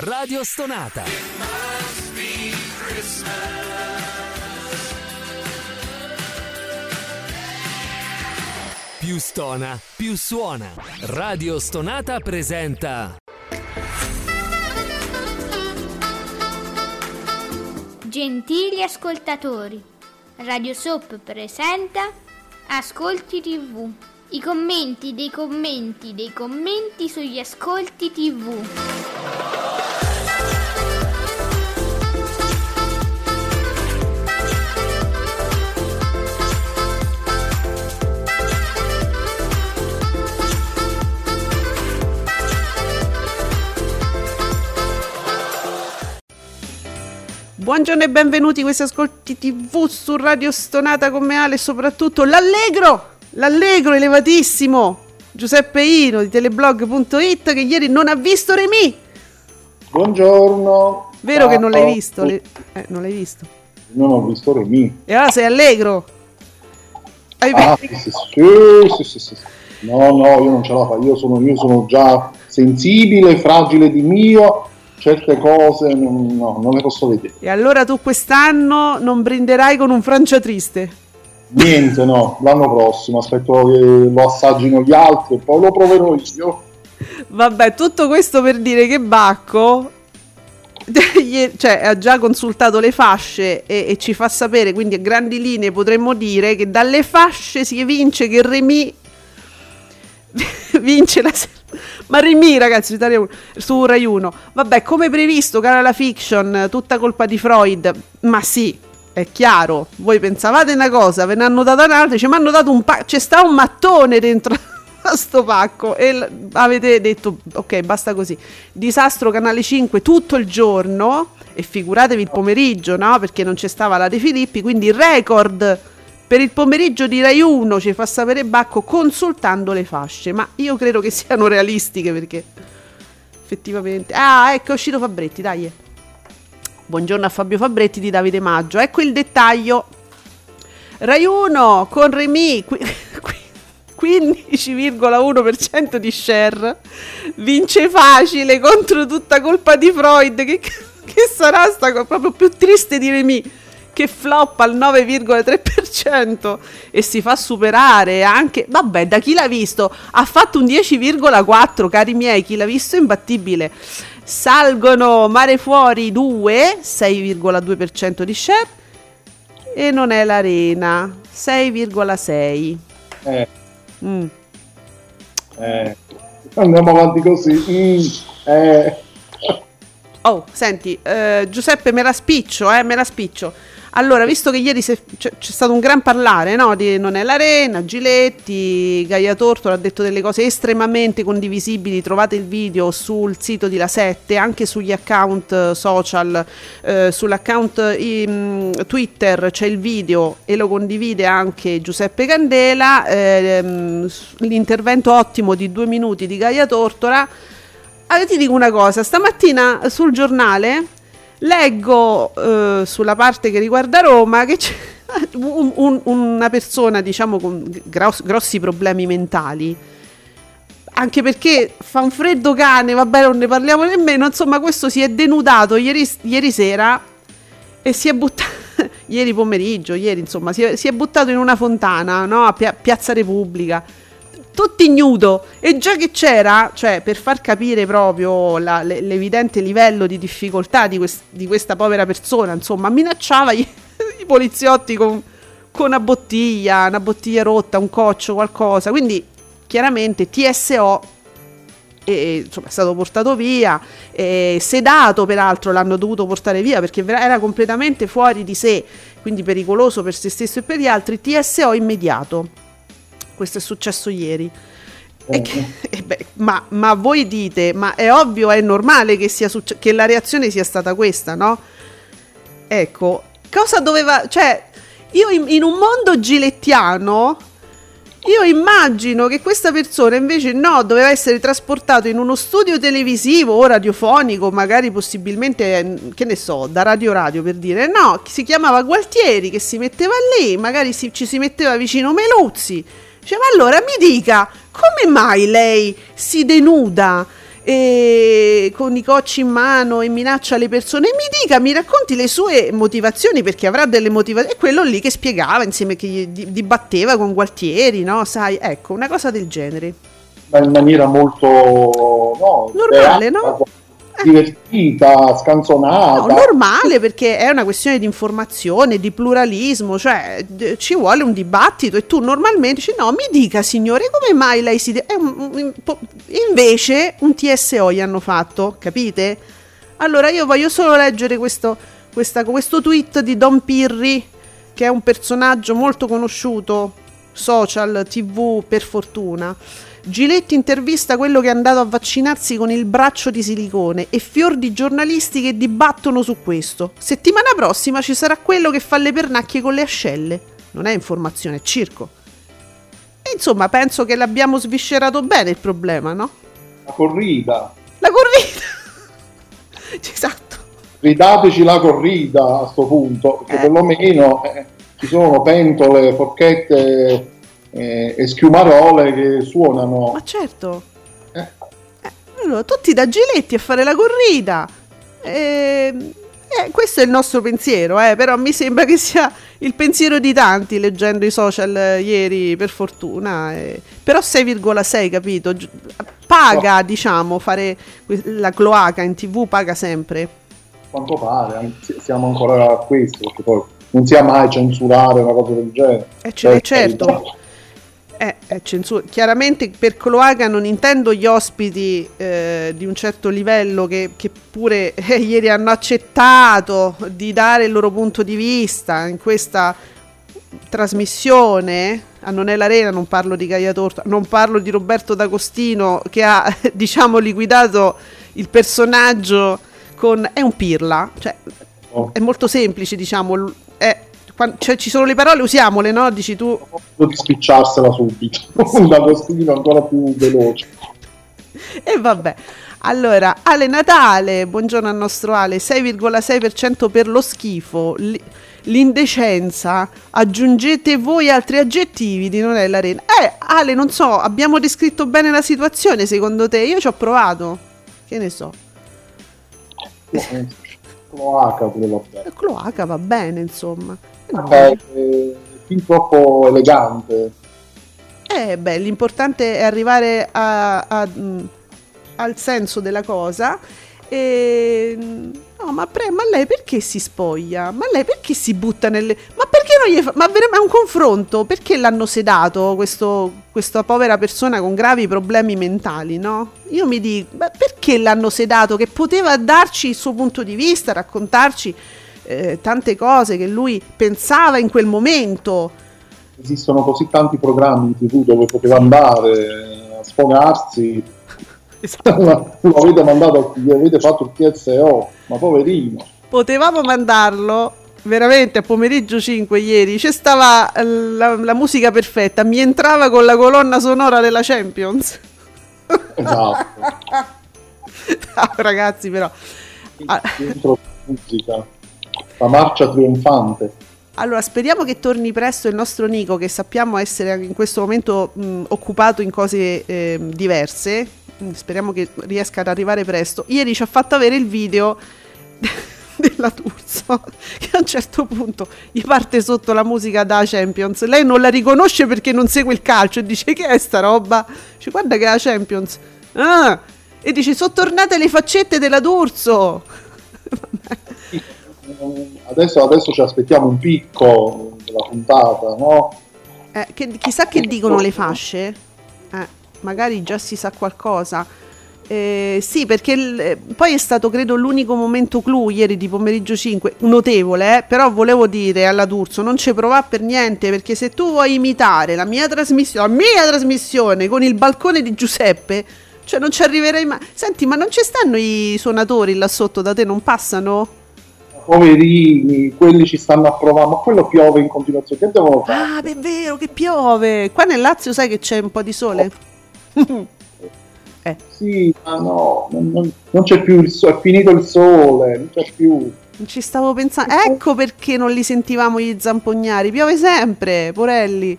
Radio Stonata. Più stona, più suona. Radio Stonata presenta Gentili ascoltatori, Radio Soap presenta Ascolti TV. I commenti dei commenti dei commenti sugli ascolti TV. Buongiorno e benvenuti a questi ascolti TV su Radio Stonata con me Ale e soprattutto l'Allegro, l'Allegro elevatissimo Giuseppe Ino di teleblog.it che ieri non ha visto Remi. Buongiorno. Vero Ciao. che non l'hai visto? Le- eh, non l'hai visto. Non ho visto Remi. E allora sei allegro. Hai Ah, sì, sì, sì, sì. No, no, io non ce la faccio. Io sono, io sono già sensibile, fragile di mio. Certe cose non, no, non le posso vedere. E allora tu quest'anno non brinderai con un Francia triste. Niente, no. L'anno prossimo aspetto che lo assaggino gli altri e poi lo proverò io. Vabbè, tutto questo per dire che Bacco cioè, ha già consultato le fasce e, e ci fa sapere, quindi a grandi linee potremmo dire che dalle fasce si evince che Remy vince la ma Remy ragazzi su, Italia uno- su Rai 1 vabbè come previsto cara la fiction tutta colpa di Freud. Ma sì è chiaro. Voi pensavate una cosa ve ne hanno data un'altra ci hanno dato un pacco c'è sta un mattone dentro a sto pacco e l- avete detto ok basta così. Disastro canale 5 tutto il giorno e figuratevi il pomeriggio no? Perché non c'è stava la De Filippi quindi record per il pomeriggio di Rai 1 ci fa sapere Bacco consultando le fasce, ma io credo che siano realistiche perché effettivamente... Ah, ecco è uscito Fabretti, dai. Buongiorno a Fabio Fabretti di Davide Maggio. Ecco il dettaglio. Rai 1 con Remy qui- qui- 15,1% di share. Vince facile contro tutta colpa di Freud. Che, che sarà sta cosa? Proprio più triste di Remy che floppa al 9,3% e si fa superare anche vabbè da chi l'ha visto ha fatto un 10,4 cari miei chi l'ha visto è imbattibile salgono Mare Fuori 2 6,2% di share e non è l'Arena 6,6 Eh, Mm. eh. Andiamo avanti così. Mm, eh. Oh, senti, eh, Giuseppe, me la spiccio, eh, me la spiccio. Allora, visto che ieri c'è, stato un gran parlare, no? Di Non è l'arena, Giletti, Gaia Tortora ha detto delle cose estremamente condivisibili. Trovate il video sul sito di La 7, anche sugli account eh, social, eh, sull'account eh, mm, Twitter c'è il video e lo condivide anche Giuseppe Candela. ehm, l'intervento ottimo di due minuti di Gaia Tortora. Allora ti dico una cosa, stamattina sul giornale leggo eh, sulla parte che riguarda Roma che c'è un- un- una persona diciamo con gros- grossi problemi mentali anche perché fa un freddo cane, vabbè non ne parliamo nemmeno, insomma questo si è denudato ieri, ieri sera e si è buttato, ieri pomeriggio, ieri insomma, si è, si è buttato in una fontana, no? a Pia- Piazza Repubblica, tutti ignudo. E già che c'era, cioè per far capire proprio la- le- l'evidente livello di difficoltà di, quest- di questa povera persona, insomma, minacciava i, i poliziotti con, con una bottiglia, una bottiglia rotta, un coccio, qualcosa, quindi chiaramente TSO e, insomma, è stato portato via, sedato peraltro l'hanno dovuto portare via perché era completamente fuori di sé, quindi pericoloso per se stesso e per gli altri, TSO immediato. Questo è successo ieri. E che- e beh, ma, ma voi dite, ma è ovvio, è normale che, sia succe- che la reazione sia stata questa, no? Ecco, cosa doveva... Cioè, io in, in un mondo gilettiano, io immagino che questa persona invece no, doveva essere trasportato in uno studio televisivo o radiofonico, magari possibilmente, eh, che ne so, da Radio Radio per dire, no, si chiamava Gualtieri che si metteva lì, magari si- ci si metteva vicino Meluzzi. Cioè, ma allora mi dica, come mai lei si denuda e con i cocci in mano e minaccia le persone. Mi dica, mi racconti le sue motivazioni perché avrà delle motivazioni. È quello lì che spiegava insieme che dibatteva con Gualtieri, no? Sai, ecco, una cosa del genere. Ma in maniera molto no, Normale, beata, no? Divertita, scanzonata. No, normale perché è una questione di informazione, di pluralismo, cioè d- ci vuole un dibattito e tu normalmente dici no, mi dica signore come mai lei si... de- un- un- invece un TSO gli hanno fatto, capite? Allora io voglio solo leggere questo, questa- questo tweet di Don Pirri, che è un personaggio molto conosciuto, social, tv per fortuna. Giletti intervista quello che è andato a vaccinarsi con il braccio di silicone e fior di giornalisti che dibattono su questo. Settimana prossima ci sarà quello che fa le pernacchie con le ascelle. Non è informazione, è circo. E insomma, penso che l'abbiamo sviscerato bene il problema, no? La corrida. La corrida! esatto. Ridateci la corrida a sto punto, perché Eh. perlomeno eh, ci sono pentole, forchette eh, e schiumarole che suonano. Ma certo. Eh, Eh, allora, tutti da Giletti a fare la corrida. Ehm, eh, questo è il nostro pensiero, eh, però mi sembra che sia il pensiero di tanti leggendo i social eh, ieri, per fortuna. Però 6,6, capito? Paga, diciamo, fare la cloaca in tv, paga sempre. quanto pare, siamo ancora a questo, perché poi non sia mai censurare una cosa del genere. Eh, Per certo. Eh, è censura. Chiaramente per cloaca non intendo gli ospiti eh, di un certo livello che, che pure eh, ieri hanno accettato di dare il loro punto di vista in questa trasmissione a Non è l'Arena, non parlo di Gaia Torta, non parlo di Roberto D'Agostino che ha diciamo liquidato il personaggio con... è un pirla, cioè Oh, è molto semplice diciamo, è- quan- cioè, ci sono le parole, usiamole, no? Dici tu, di spicciarsela subito. Un D'Agostino ancora più veloce. E vabbè. Allora, Ale Natale, buongiorno al nostro Ale, 6,6% per lo schifo, l'indecenza, aggiungete voi altri aggettivi di non è l'arena. Eh, Ale, non so, abbiamo descritto bene la situazione secondo te? Io ci ho provato. Che ne so. Cloaca pure va bene. Cloaca va bene, insomma. Eh. Vabbè, eh, fin troppo elegante. Eh, beh, l'importante è arrivare a- a- mh, al senso della cosa. E, no, ma, pre- ma lei perché si spoglia? Ma lei perché si butta nelle. Ma perché non gli fa. Ma veramente è un confronto? Perché l'hanno sedato questo- questa povera persona con gravi problemi mentali, no? Io mi dico, ma perché l'hanno sedato? Che poteva darci il suo punto di vista, raccontarci eh, tante cose che lui pensava in quel momento. Esistono così tanti programmi in tv dove poteva andare a sfogarsi. Esatto. Lo avete mandato, gli avete fatto il TSO, ma poverino. potevamo mandarlo veramente a pomeriggio 5 ieri c'è stava eh, la, la musica perfetta mi entrava con la colonna sonora della Champions Esatto. Ah, ragazzi però Dentro musica. La marcia trionfante. allora speriamo che torni presto il nostro Nico che sappiamo essere in questo momento mh, occupato in cose eh, diverse. Mm, speriamo che riesca ad arrivare presto. Ieri ci ha fatto avere il video della D'Urso che a un certo punto gli parte sotto la musica da Champions. Lei non la riconosce perché non segue il calcio e dice che è sta roba? Dice guarda che è la Champions. Ah! e dice sono tornate le faccette della D'Urso Adesso, adesso ci aspettiamo un picco della puntata, no? Eh, che- chissà che dicono le fasce Eh, magari già si sa qualcosa Eh, sì, perché il- eh, poi è stato credo l'unico momento clou ieri di pomeriggio 5, notevole, eh, però volevo dire alla D'Urso, non ci provare per niente, perché se tu vuoi imitare la mia trasmissione, la mia trasmissione con il balcone di Giuseppe, cioè non ci arriverei mai. Senti, ma non ci stanno i suonatori là sotto da te, non passano? Poverini, quelli ci stanno a provare, ma quello piove in continuazione. Che devono fare? Ah, è vero che piove. Qua nel Lazio sai che c'è un po' di sole? eh, Sì, ma no, non, non- c'è più il sole, è finito il sole, non c'è più. non ci stavo pensando. Ecco perché non li sentivamo gli zampognari. Piove sempre, porelli.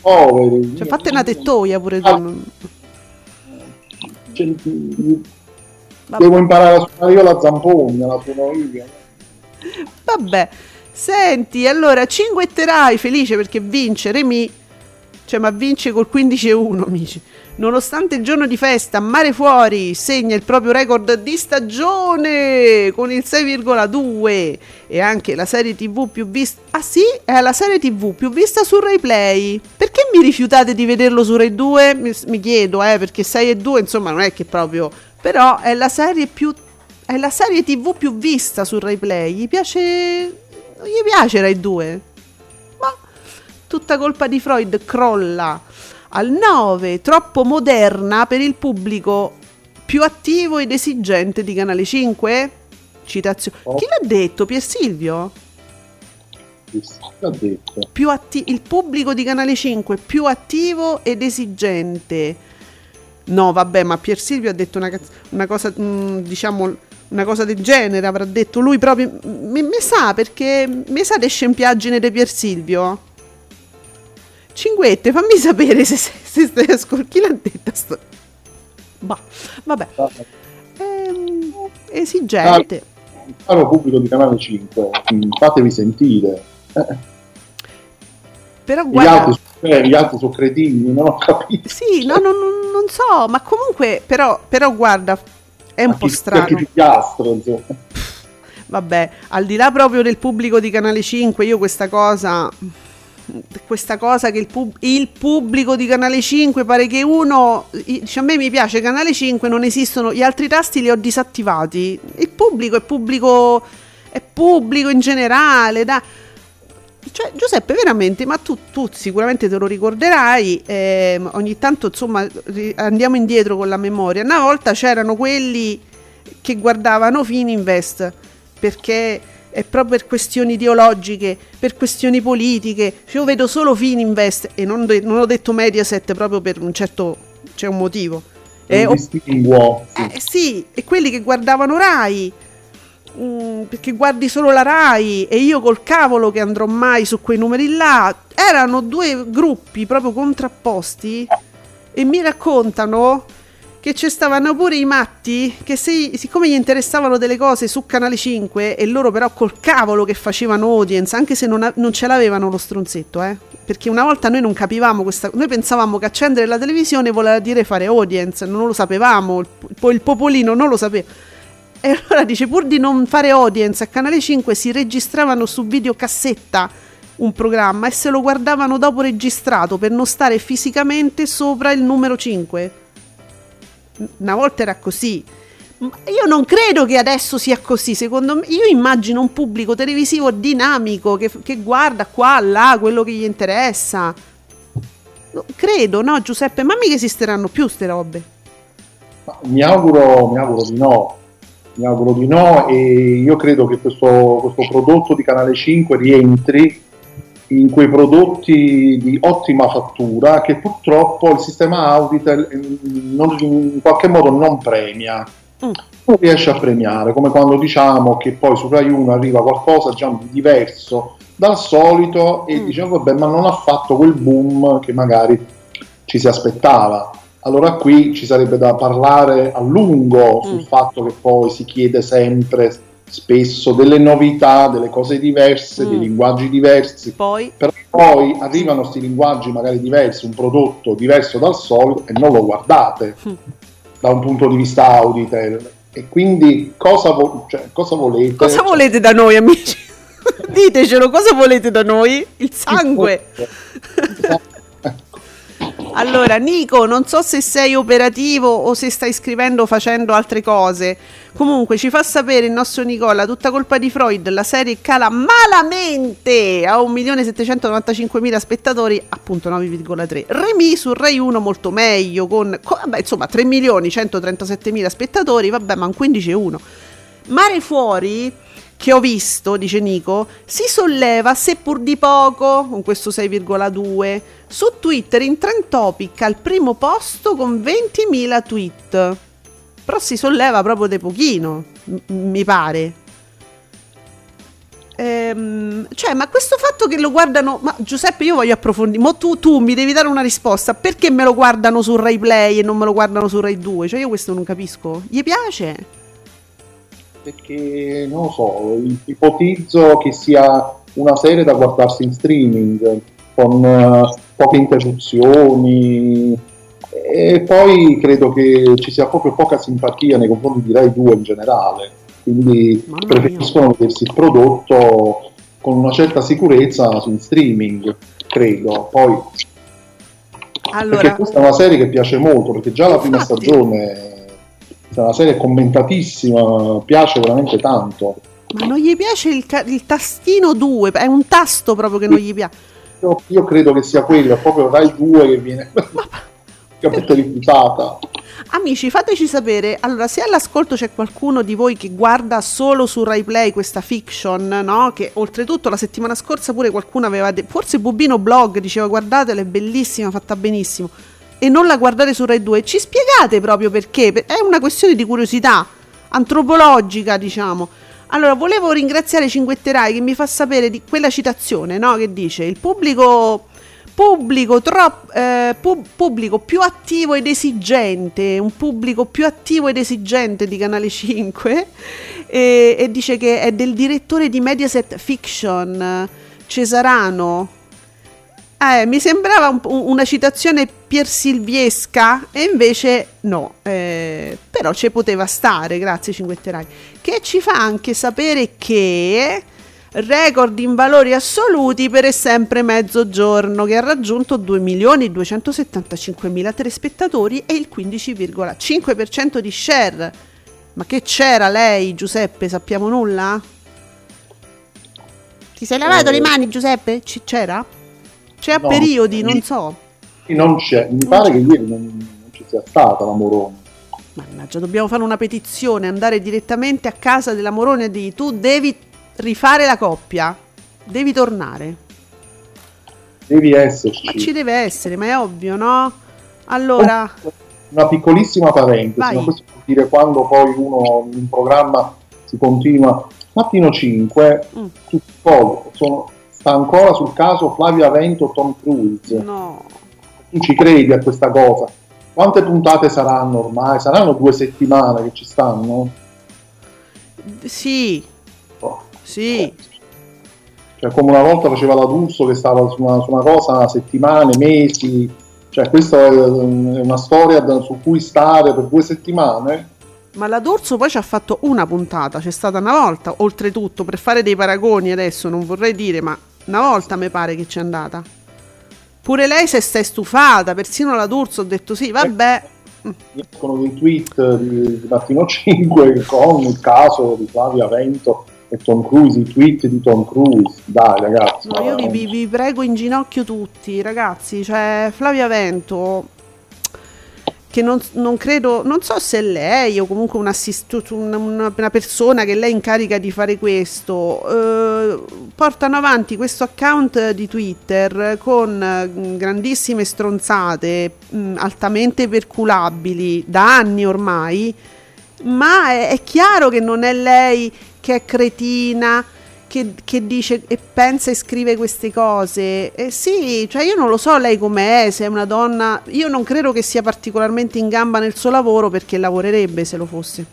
Poveri. Cioè, fate una tettoia pure tu. Ah. C'è- Vabbè. Devo imparare a suonare io la zampogna, la suono io. Vabbè, senti, allora cinguetterai felice perché vince Remy, cioè ma vince col 15-1 amici. Nonostante il giorno di festa, Mare Fuori segna il proprio record di stagione con il 6,2 e anche la serie TV più vista. Ah sì, è la serie TV più vista su Rai Play. Perché mi rifiutate di vederlo su Rai 2? Mi, mi chiedo, eh, perché 6 e 2, insomma, non è che proprio però è la serie più è la serie TV più vista su Rai Play. Gli piace non gli piace Rai 2. Ma tutta colpa di Freud crolla al 9, troppo moderna per il pubblico più attivo ed esigente di Canale 5? Citazione. Oh. Chi l'ha detto? Pier Silvio? Chi l'ha detto? Più atti- il pubblico di Canale 5 più attivo ed esigente. No, vabbè, ma Pier Silvio ha detto una, una cosa, mm, diciamo, una cosa del genere, avrà detto lui proprio. Mi, mi sa perché. Mi sa le scempiaggini di Pier Silvio. Cinguette, fammi sapere se, se, se stai ascoltando. Chi l'ha detta sto... Bah, vabbè. Ehm, esigente. Caro pubblico di Canale 5, mm, fatevi sentire. Però Gli guarda. altri, eh, gli altri sono cretini, non ho capito. Sì, no, no, no, non so, ma comunque, però, però guarda, è un po' chi- strano. Chi piastro, insomma. Vabbè, al di là proprio del pubblico di Canale 5, io questa cosa. Questa cosa che il, pub- il pubblico di Canale 5 pare che uno. Dice, a me mi piace Canale 5, non esistono. Gli altri tasti li ho disattivati. Il pubblico è pubblico. È pubblico in generale. Da, cioè, Giuseppe, veramente, ma tu, tu sicuramente te lo ricorderai, ehm, ogni tanto insomma andiamo indietro con la memoria. Una volta c'erano quelli che guardavano Fininvest perché è proprio per questioni ideologiche, per questioni politiche. Io vedo solo Fininvest e non, de- non ho detto Mediaset proprio per un certo c'è un motivo. Eh, o- eh, sì, e quelli che guardavano Rai. Mm, perché guardi solo la Rai e io col cavolo che andrò mai su quei numeri là. Erano due gruppi proprio contrapposti e mi raccontano che ci stavano pure i matti che se, siccome gli interessavano delle cose su Canale 5 e loro però col cavolo che facevano audience, anche se non, non ce l'avevano lo stronzetto, eh. Perché una volta noi non capivamo questa noi pensavamo che accendere la televisione voleva dire fare audience, non lo sapevamo, il, po- il popolino non lo sapeva. E allora dice pur di non fare audience a Canale 5 si registravano su videocassetta un programma e se lo guardavano dopo registrato per non stare fisicamente sopra il numero 5 una volta era così. Io non credo che adesso sia così, secondo me. Io immagino un pubblico televisivo dinamico che, che guarda qua, là, quello che gli interessa. No, credo, no, Giuseppe? Ma mica esisteranno più ste robe. Mi auguro, mi auguro di no. Mi auguro di no e io credo che questo, questo prodotto di Canale 5 rientri in quei prodotti di ottima fattura che purtroppo il sistema Auditel eh, non- in qualche modo non premia. Mm. Non riesce a premiare, come quando diciamo che poi su Rai 1 arriva qualcosa diciamo, di diverso dal solito e Mm. diciamo vabbè ma non ha fatto quel boom che magari ci si aspettava. Allora qui ci sarebbe da parlare a lungo sul Mm. fatto che poi si chiede sempre spesso delle novità, delle cose diverse, Mm. dei linguaggi diversi, Poi, però poi arrivano questi linguaggi magari diversi, un prodotto diverso dal solito e non lo guardate Mm. da un punto di vista Auditel. E quindi cosa, vo- cioè, cosa volete? cosa Cioè, volete da noi, amici? Ditecelo, cosa volete da noi? Il sangue. Allora, Nico, non so se sei operativo o se stai scrivendo facendo altre cose. Comunque, ci fa sapere il nostro Nicola, tutta colpa di Freud, la serie cala malamente a 1.795.000 spettatori, appunto 9,3. Remy su Rai 1 molto meglio, con, con- insomma 3.137.000 spettatori, vabbè, ma un 15,1. Mare fuori, che ho visto, dice Nico, si solleva seppur di poco, con questo 6,2. Su Twitter in trend topic al primo posto con 20.000 tweet. Però si solleva proprio di pochino, m- mi pare. Ehm, cioè, ma questo fatto che lo guardano. Ma Giuseppe, io voglio approfondire. Ma tu, tu mi devi dare una risposta. Perché me lo guardano su Rai Play e non me lo guardano su Rai 2? Cioè, io questo non capisco. Gli piace? Perché non lo so, ipotizzo che sia una serie da guardarsi in streaming con uh, poche interruzioni e poi credo che ci sia proprio poca simpatia nei confronti di Rai 2 in generale, quindi Mamma preferiscono mia. vedersi il prodotto con una certa sicurezza su streaming, credo. Poi allora, perché questa è una serie che piace molto, perché già la prima stagione è una serie commentatissima, piace veramente tanto. Ma non gli piace il, ca- il tastino 2, è un tasto proprio che non gli piace. Io, io credo che sia quello, è proprio Rai 2 che viene capito rifiutata. Amici, fateci sapere. Allora, se all'ascolto c'è qualcuno di voi che guarda solo su Rai Play questa fiction, no? Che oltretutto la settimana scorsa pure qualcuno aveva. De- forse Bubino Blog diceva guardatela, è bellissima, fatta benissimo. E non la guardate su Rai 2. Ci spiegate proprio perché? È una questione di curiosità antropologica, diciamo. Allora, volevo ringraziare Cinguetterai che mi fa sapere di quella citazione, no? Che dice: Il pubblico pubblico, troppo, eh, pub- pubblico più attivo ed esigente, un pubblico più attivo ed esigente di Canale 5 e, e dice che è del direttore di Mediaset Fiction, Cesarano. Eh, mi sembrava un, una citazione piersilviesca e invece no, eh, però ci poteva stare, grazie Cinguetterai, che ci fa anche sapere che record in valori assoluti per sempre mezzogiorno che ha raggiunto 2.275.000 telespettatori e il 15,5% di share. Ma che c'era lei, Giuseppe? Sappiamo nulla? Ti sei lavato eh, le mani, Giuseppe? C- c'era? C'è a no, periodi, non so. Non c'è, mi pare che ieri non, non ci sia stata la Moroni. Mannaggia, dobbiamo fare una petizione, andare direttamente a casa della Moroni e dire tu devi rifare la coppia, devi tornare. Devi esserci. Ma ci deve essere, ma è ovvio, no? Allora... Una piccolissima parentesi, ma questo vuol dire quando poi uno in un programma si continua. Mattino 5, mm. sono, sta ancora sul caso Flavia Vento Tom Cruise. No. Tu ci credi a questa cosa? Quante puntate saranno ormai? Saranno due settimane che ci stanno? Sì, sì. Cioè, come una volta faceva la D'Urso che stava su una, su una cosa settimane, mesi. Cioè, questa è una storia su cui stare per due settimane. Ma la D'Urso poi ci ha fatto una puntata, c'è stata una volta, oltretutto, per fare dei paragoni adesso, non vorrei dire, ma una volta mi pare che c'è andata. Pure lei si è stufata, persino la D'Urso ha detto sì, vabbè. Escono dei tweet di, di Mattino 5 con il caso di Flavia Vento e Tom Cruise, i tweet di Tom Cruise, dai ragazzi. No, io vi, vi, vi, prego in ginocchio tutti, ragazzi, cioè Flavia Vento, che non, non credo, non so se lei o comunque un assist, una, una, persona che lei incarica di fare questo, eh, portano avanti questo account di Twitter con mm, grandissime stronzate, mh, mm, altamente perculabili, da anni ormai, ma è, è chiaro che non è lei che è cretina, che, che, dice e pensa e scrive queste cose. Eh sì, cioè io non lo so lei com'è, se è una donna, io non credo che sia particolarmente in gamba nel suo lavoro perché lavorerebbe se lo fosse.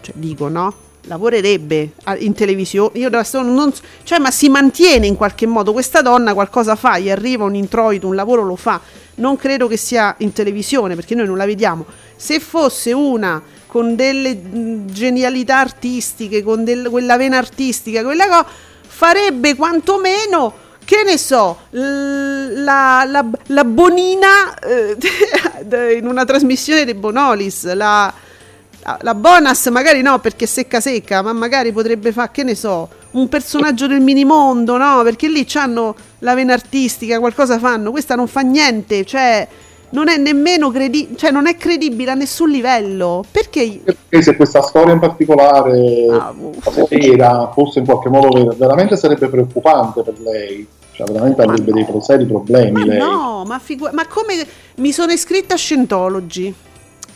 Cioè dico, no? Lavorerebbe in televisione, io non, cioè, ma si mantiene in qualche modo. Questa donna qualcosa fa, gli arriva un introito, un lavoro lo fa. Non credo che sia in televisione perché noi non la vediamo. Se fosse una con delle mm, genialità artistiche, con del, quella vena artistica, quella cosa, farebbe quantomeno che ne so, la, la, la Bonina eh, in una trasmissione di Bonolis, la, la Bonas magari no perché secca secca, ma magari potrebbe fare, che ne so, un personaggio del minimondo, no? Perché lì hanno la vena artistica, qualcosa fanno, questa non fa niente, cioè non è nemmeno credibile, cioè non è credibile a nessun livello. Perché? Perché se questa storia in particolare ah, vera, fosse in qualche modo vera, veramente sarebbe preoccupante per lei. Cioè, veramente ma avrebbe no. dei seri problemi. Ma lei. no, ma, figu- ma come mi sono iscritta a Scientology?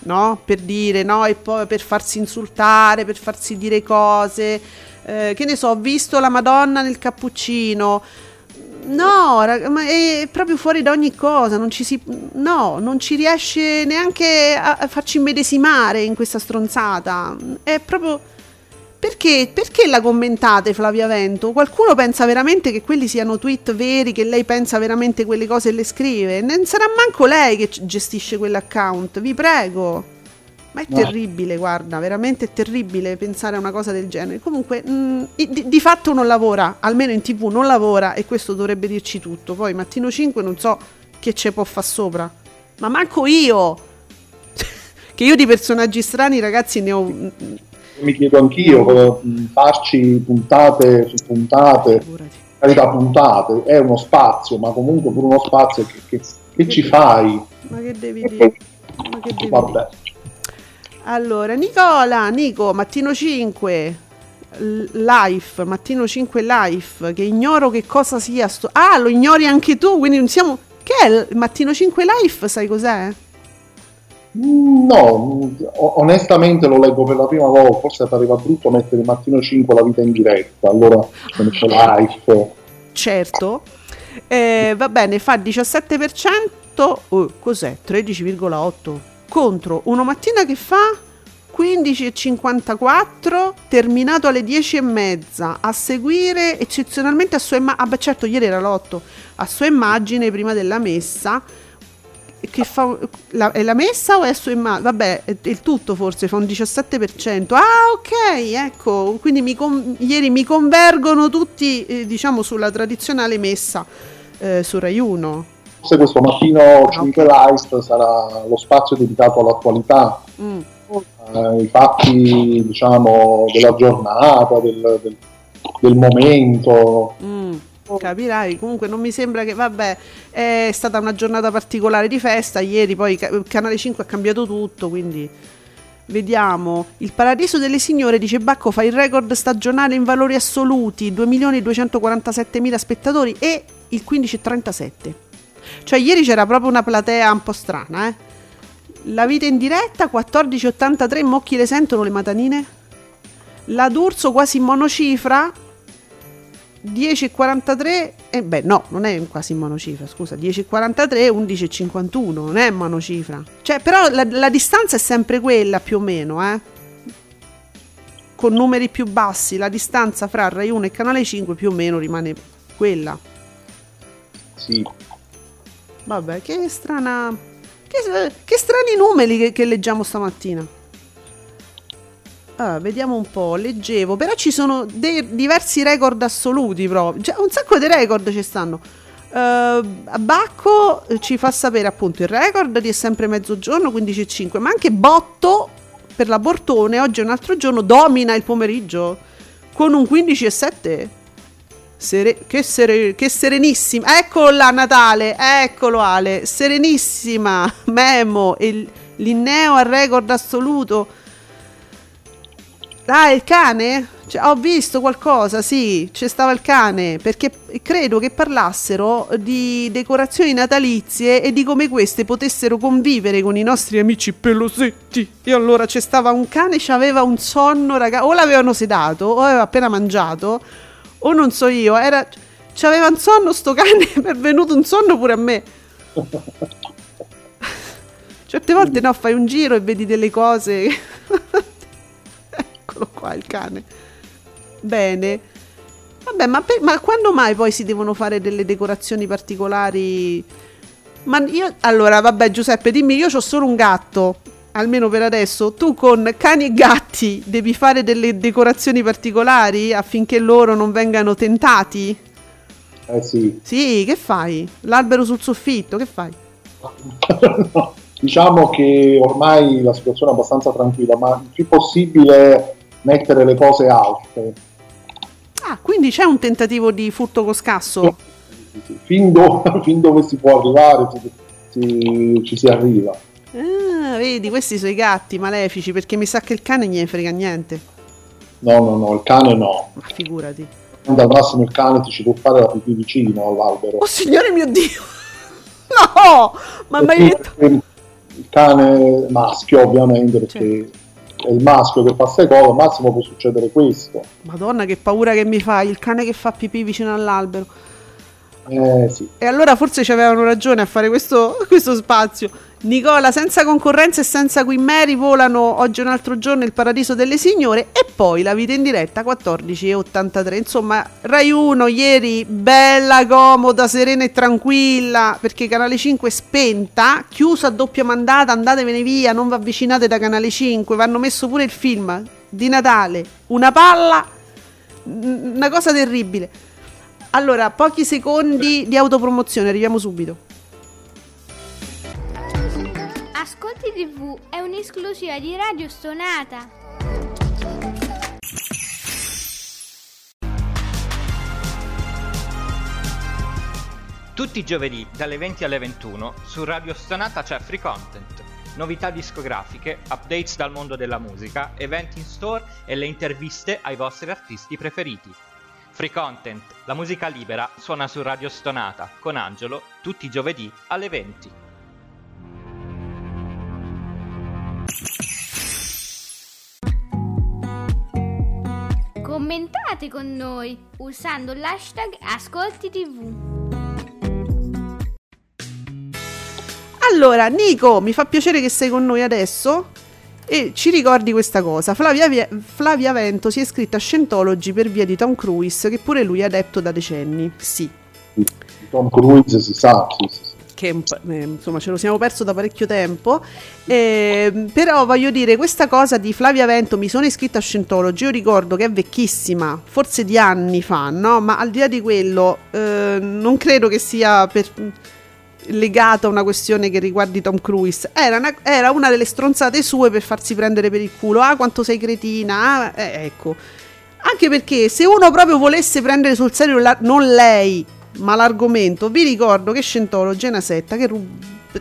No? Per dire no, e poi per farsi insultare, per farsi dire cose. Eh, che ne so, ho visto la Madonna nel cappuccino No, ma è proprio fuori da ogni cosa, non ci si, no, non ci riesce neanche a, farci immedesimare in questa stronzata. È proprio perché, perché la commentate Flavia Vento? Qualcuno pensa veramente che quelli siano tweet veri, che lei pensa veramente quelle cose e le scrive? Non sarà manco lei che gestisce quell'account, vi prego. Ma è No. terribile, guarda, veramente è terribile pensare a una cosa del genere. Comunque, mh, di, di fatto non lavora, almeno in tv non lavora e questo dovrebbe dirci tutto. Poi mattino 5 non so che ce può far sopra, ma manco io. che io di personaggi strani, ragazzi, ne ho... mh, Mi chiedo anch'io, mh, farci puntate su puntate, figurati. carità puntate, è uno spazio, ma comunque pure uno spazio che, che- che ci fai? Ma che devi dire? Ma che devi dire? Allora, Nicola, Nico, mattino 5 l- live, mattino 5 live, che ignoro che cosa sia sto... Ah, lo ignori anche tu, quindi non siamo... Che è il mattino 5 live, sai cos'è? No, onestamente lo leggo per la prima volta, forse ti arriva brutto mettere il mattino 5 la vita in diretta, allora ne c'è live. Certo. Eh, va bene, fa 17%, oh, cos'è? 13,8 contro uno mattina che fa 15,54 terminato alle 10 e mezza a seguire eccezionalmente a sua immagine ah beh certo ieri era l'8 a sua immagine prima della messa che fa la, è la messa o è a sua immagine vabbè è il tutto forse fa un 17% ah ok ecco quindi mi con- ieri mi convergono tutti eh, diciamo sulla tradizionale messa eh, su Rai 1 Forse questo mattino 5 live sarà lo spazio dedicato all'attualità, Mm. ai fatti diciamo della giornata, del, del- del momento. Mm, capirai, comunque non mi sembra che, vabbè, è stata una giornata particolare di festa, ieri poi ca- Canale 5 ha cambiato tutto, quindi vediamo. Il Paradiso delle Signore, dice Bacco, fa il record stagionale in valori assoluti, 2.247.000 spettatori e il 15,37. Cioè ieri c'era proprio una platea un po' strana, eh. La vita in diretta, 14,83, mocchi le sentono le matanine? La D'Urso quasi in monocifra, 10,43 e beh no, non è quasi in monocifra, scusa, 10,43 11,51, non è monocifra. Cioè, però la, la distanza è sempre quella più o meno, eh. Con numeri più bassi, la distanza fra Rai 1 e Canale 5 più o meno rimane quella. Sì. Vabbè, che strana che, che strani numeri che, che leggiamo stamattina. Ah, vediamo un po', leggevo, però ci sono dei diversi record assoluti proprio, cioè, un sacco di record ci stanno. Uh, Bacco ci fa sapere appunto il record di è sempre mezzogiorno 15.5 ma anche Botto per la Bortone oggi è un altro giorno domina il pomeriggio con un 15.7 Sere- che, sere- che serenissima. Eccolo là Natale. Eccolo Ale. Serenissima. Memo il- Linneo al record assoluto. Ah, il cane? Cioè, ho visto qualcosa, sì, c'è stava il cane, perché credo che parlassero di decorazioni natalizie e di come queste potessero convivere con i nostri amici pelosetti. E allora c'è stava un cane, c'aveva un sonno, raga, o l'avevano sedato, o aveva appena mangiato, o non so io, era... C'aveva un sonno sto cane, mi è venuto un sonno pure a me. Certe volte no, fai un giro e vedi delle cose... Eccolo qua il cane. Bene. Vabbè, ma, per- ma quando mai poi si devono fare delle decorazioni particolari? Ma io, allora, vabbè, Giuseppe, dimmi, io ho solo un gatto, almeno per adesso. Tu con cani e gatti devi fare delle decorazioni particolari affinché loro non vengano tentati? Eh sì. Sì, che fai? L'albero sul soffitto, che fai? No, diciamo che ormai la situazione è abbastanza tranquilla, ma il più possibile mettere le cose alte. Ah, quindi c'è un tentativo di furto con scasso? Fin, do- fin dove si può arrivare si- si- ci si arriva. Ah, vedi, questi sono i gatti malefici, perché mi sa che il cane gliene frega niente. No, no, no, il cane no. Ma figurati. Al massimo il cane ti ci può fare la pipì vicino all'albero. Oh signore mio Dio! No! Ma mai detto... Il cane maschio ovviamente perché è il maschio che fa queste cose al massimo può succedere questo Madonna che paura che mi fai, il cane che fa pipì vicino all'albero. Eh, sì. E allora forse ci avevano ragione a fare questo, questo spazio. Nicola, senza concorrenza e senza Mary volano oggi un altro giorno il paradiso delle signore e poi la vita in diretta 14.83. Insomma, Rai 1 ieri bella, comoda, serena e tranquilla perché Canale 5 è spenta, chiusa a doppia mandata, andatevene via, non vi avvicinate da Canale 5, vanno messo pure il film di Natale, una palla, una cosa terribile. Allora, pochi secondi di autopromozione, arriviamo subito. Ascolti TV è un'esclusiva di Radio Stonata. Tutti i giovedì dalle 20 alle 21 su Radio Stonata c'è Free Content, novità discografiche, updates dal mondo della musica, eventi in store e le interviste ai vostri artisti preferiti. Free Content, la musica libera, suona su Radio Stonata con Angelo tutti i giovedì alle 20. Commentate con noi usando l'hashtag Ascolti TV. Allora, Nico, mi fa piacere che sei con noi adesso e ci ricordi questa cosa. Flavia, Flavia Vento si è iscritta a Scientology per via di Tom Cruise, che pure lui è adepto da decenni. Sì, Tom Cruise si sa, sì, sì, sì. che eh, insomma ce lo siamo perso da parecchio tempo. Eh, però voglio dire, questa cosa di Flavia Vento, mi sono iscritta a Scientology, io ricordo che è vecchissima, forse di anni fa, no? Ma al di là di quello, eh, non credo che sia per legata a una questione che riguardi Tom Cruise. Era una, era una delle stronzate sue per farsi prendere per il culo. Ah, quanto sei cretina. Ah, eh, ecco. Anche perché se uno proprio volesse prendere sul serio la- non lei, ma l'argomento, vi ricordo che Scientology è una setta che, rub-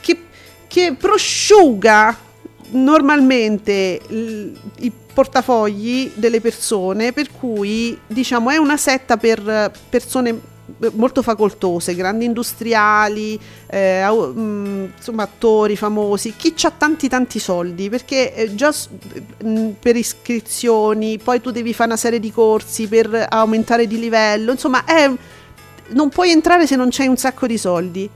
che, che prosciuga normalmente l- i portafogli delle persone, per cui diciamo è una setta per persone molto facoltose, grandi industriali, eh, mh, insomma attori famosi, chi ha tanti tanti soldi, perché eh, già mh, per iscrizioni, poi tu devi fare una serie di corsi per aumentare di livello, insomma è, non puoi entrare se non c'hai un sacco di soldi.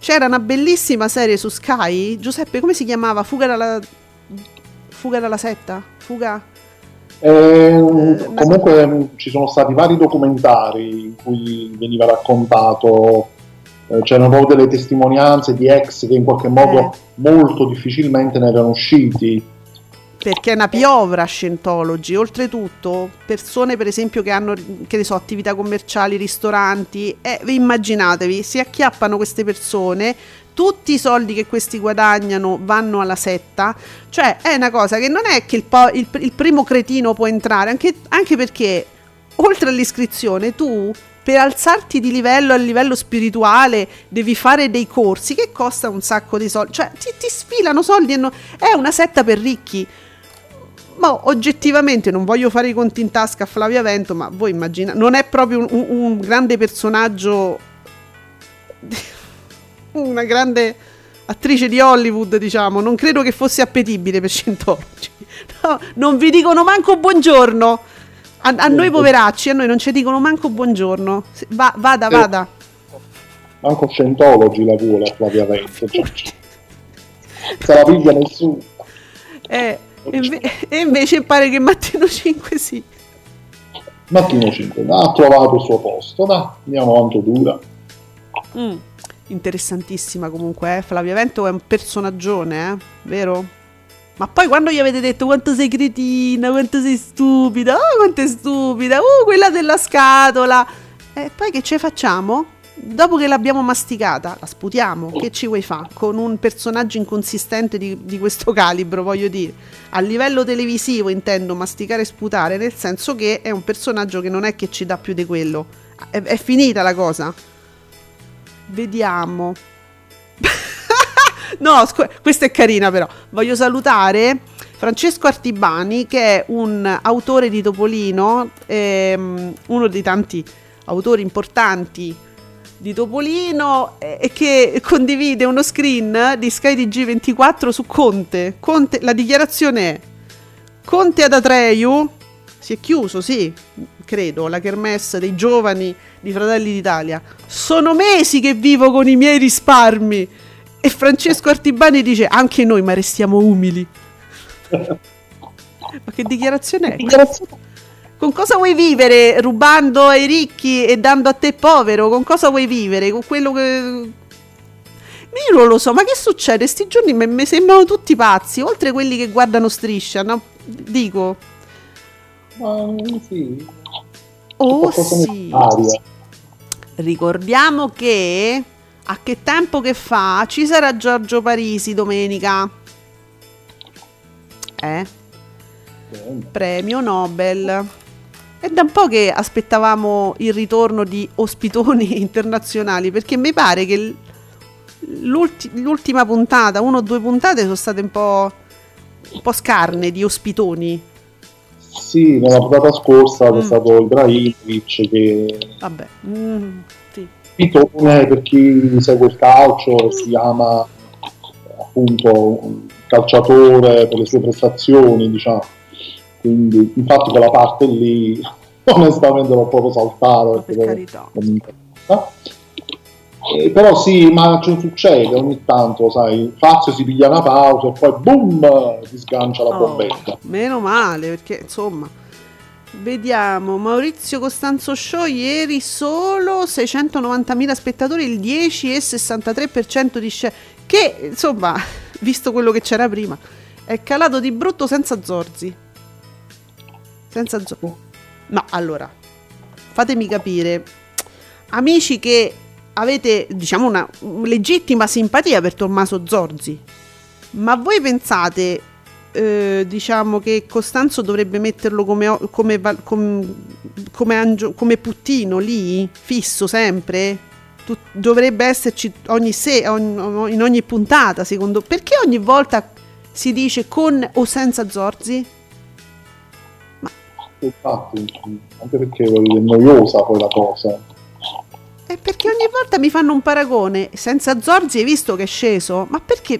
C'era una bellissima serie su Sky, Giuseppe, come si chiamava? Fuga dalla Fuga dalla setta? Fuga Eh, una- comunque ci sono stati vari documentari in cui veniva raccontato, eh, c'erano proprio delle testimonianze di ex che in qualche modo Eh. molto difficilmente ne erano usciti. perché è una piovra Scientology. Oltretutto, persone per esempio che hanno che so, attività commerciali, ristoranti, eh, vi immaginatevi, si acchiappano queste persone, tutti i soldi che questi guadagnano vanno alla setta, cioè è una cosa che non è che il, po- il- il primo cretino può entrare, anche, anche perché oltre all'iscrizione tu per alzarti di livello a livello spirituale devi fare dei corsi che costa un sacco di soldi, cioè ti, ti sfilano soldi e no- è una setta per ricchi. Ma oggettivamente non voglio fare i conti in tasca a Flavia Vento, ma voi immaginate, non è proprio un, un- un grande personaggio, una grande attrice di Hollywood, diciamo, non credo che fosse appetibile per Scientology. No, non vi dicono manco buongiorno. A, a noi poveracci, a noi non ci dicono manco buongiorno. Va, vada, Eh. vada. Manco Scientology la vuole Flavia Vento, cioè, se la piglia nessuno. Eh, e, inve- e invece pare che Mattino 5 sì. Mattino 5 ha trovato il suo posto, dai, andiamo avanti dura. Mm, Interessantissima comunque, eh. Flavia Vento è un personaggione, eh? Vero? Ma poi quando gli avete detto quanto sei cretina, quanto sei stupida, oh quanto è stupida, uh quella della scatola. E poi che ce facciamo? Dopo che l'abbiamo masticata, la sputiamo, che ci vuoi fare? Con un personaggio inconsistente di, di questo calibro, voglio dire. A livello televisivo intendo masticare e sputare, nel senso che è un personaggio che non è che ci dà più di quello. È, è finita la cosa. Vediamo. no, scu- questa è carina però. Voglio salutare Francesco Artibani che è un autore di Topolino, ehm, uno dei tanti autori importanti di Topolino eh, e che condivide uno screen di Sky TG24 su Conte. Conte la dichiarazione è Conte ad Atreyu Si è chiuso, sì, credo, la kermesse dei giovani di Fratelli d'Italia. Sono mesi che vivo con i miei risparmi. E Francesco Artibani dice, anche noi, ma restiamo umili. ma che dichiarazione è? Con cosa vuoi vivere rubando ai ricchi e dando a te povero? Con cosa vuoi vivere? Con quello che... Io non lo so, ma che succede? Sti giorni mi sembrano tutti pazzi, oltre quelli che guardano striscia, no? Dico. Ma sì. Oh sì. Ricordiamo che a che tempo che fa ci sarà Giorgio Parisi domenica. Eh? Premio Nobel. È da un po' che aspettavamo il ritorno di ospitoni internazionali perché mi pare che l'ulti- l'ultima puntata, una o due puntate, sono state un po', un po' scarne di ospitoni. Sì, nella puntata scorsa mm. c'è stato Ibrahimovic che... Vabbè, mm, sì. Pitone per chi segue il calcio si chiama appunto un calciatore per le sue prestazioni, diciamo. Quindi infatti quella parte lì onestamente l'ho proprio saltato. Per carità. Non eh, però sì, ma ci succede ogni tanto, sai, Fazio si piglia una pausa e poi boom, ti sgancia la Oh, bombetta. meno male, perché insomma. Vediamo, Maurizio Costanzo Show ieri solo 690.000 spettatori, il 10,63% di share, che insomma, visto quello che c'era prima, è calato di brutto senza Zorzi. Senza Zorzi. No, allora, fatemi capire, amici che avete, diciamo, una legittima simpatia per Tommaso Zorzi, ma voi pensate, eh, diciamo, che Costanzo dovrebbe metterlo come, come, come, angio- come puttino lì, fisso sempre? Tu- dovrebbe esserci ogni se- ogni- in ogni puntata, secondo Perché ogni volta si dice con o senza Zorzi? Infatti, anche perché è noiosa poi la cosa. È perché ogni volta mi fanno un paragone senza Zorzi, hai visto che è sceso? Ma perché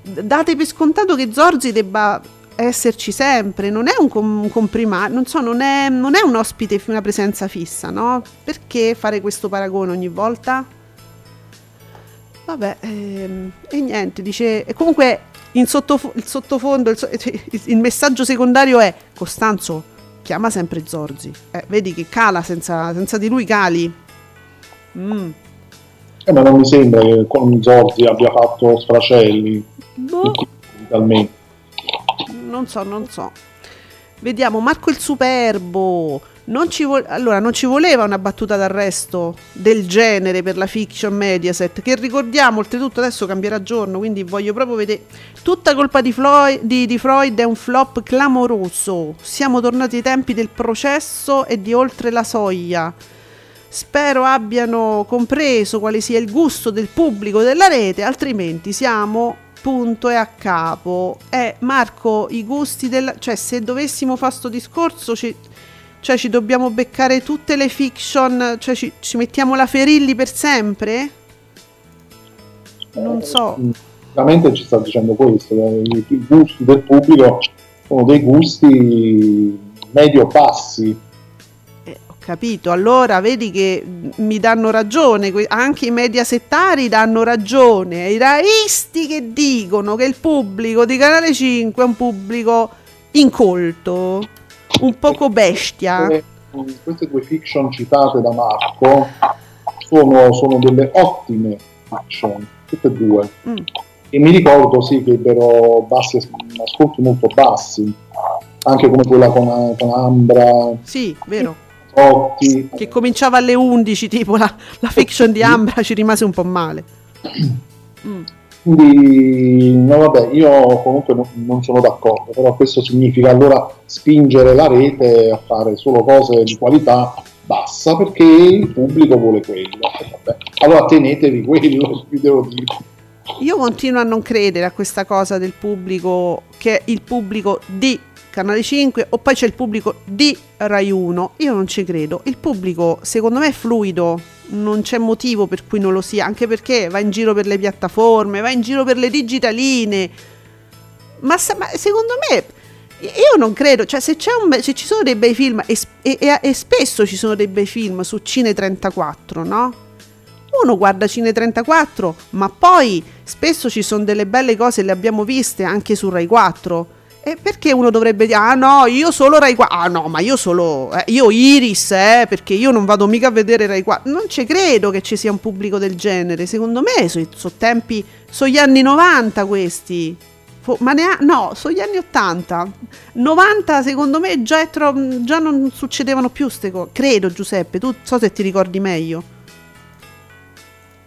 date per scontato che Zorzi debba esserci sempre? Non è un, com- comprimario, non so, non è, non è un ospite, una presenza fissa, no? Perché fare questo paragone ogni volta? Vabbè, ehm, e niente, dice... E comunque in sottofo- il sottofondo, il, so- il messaggio secondario è Costanzo, chiama sempre Zorzi. Eh, vedi che cala senza, senza di lui cali. Mm. Eh, ma non mi sembra che con Zorzi abbia fatto sfracelli, Boh, talmente. non so, non so. Vediamo, Marco il Superbo. Non ci vo- allora, non ci voleva una battuta d'arresto del genere per la fiction Mediaset, che ricordiamo, oltretutto adesso cambierà giorno, quindi voglio proprio vedere. Tutta colpa di, Floyd, di, di Freud è un flop clamoroso. Siamo tornati ai tempi del processo e di oltre la soglia. Spero abbiano compreso quale sia il gusto del pubblico della rete, altrimenti siamo punto e a capo. Eh, Marco, i gusti della... cioè se dovessimo fare sto discorso ci... cioè ci dobbiamo beccare tutte le fiction, cioè ci, ci mettiamo la Ferilli per sempre? Non so. Sicuramente ci sta dicendo questo, i, i gusti del pubblico sono dei gusti medio-bassi. Capito, allora vedi che mi danno ragione, anche i media settari danno ragione, i raisti che dicono che il pubblico di Canale 5 è un pubblico incolto, un poco bestia. Eh, Queste due fiction citate da Marco sono, sono delle ottime fiction, tutte e due. Mm. E mi ricordo sì che ebbero bassi, ascolti molto bassi, anche come quella con, con Ambra, Sì, vero. Totti. Che cominciava alle 11, tipo la, la fiction di Ambra ci rimase un po' male. Mm. Quindi, no, vabbè, io comunque no- non sono d'accordo, però questo significa allora spingere la rete a fare solo cose di qualità bassa perché il pubblico vuole quello. E vabbè. Allora tenetevi quello, vi devo dire. Io continuo a non credere a questa cosa del pubblico che è il pubblico di Canale 5 o poi c'è il pubblico di Rai 1. Io non ci credo. Il pubblico secondo me è fluido, non c'è motivo per cui non lo sia, anche perché va in giro per le piattaforme, va in giro per le digitaline. Ma, ma secondo me Io non credo, cioè se, un, se ci sono dei bei film, e, e, e, spesso ci sono dei bei film su Cine 34, no? Uno guarda Cine 34, ma poi spesso ci sono delle belle cose, le abbiamo viste anche su Rai 4. E perché uno dovrebbe dire, ah no, io solo Rai 4, ah no, ma io solo, eh, io Iris, eh, perché io non vado mica a vedere Rai 4. Non ci credo che ci sia un pubblico del genere, secondo me sono so tempi, sono gli anni 90 questi ma ne ha, no, sono gli anni 80. 90 secondo me già, tro- già non succedevano più queste cose. Credo Giuseppe, tu so se ti ricordi meglio.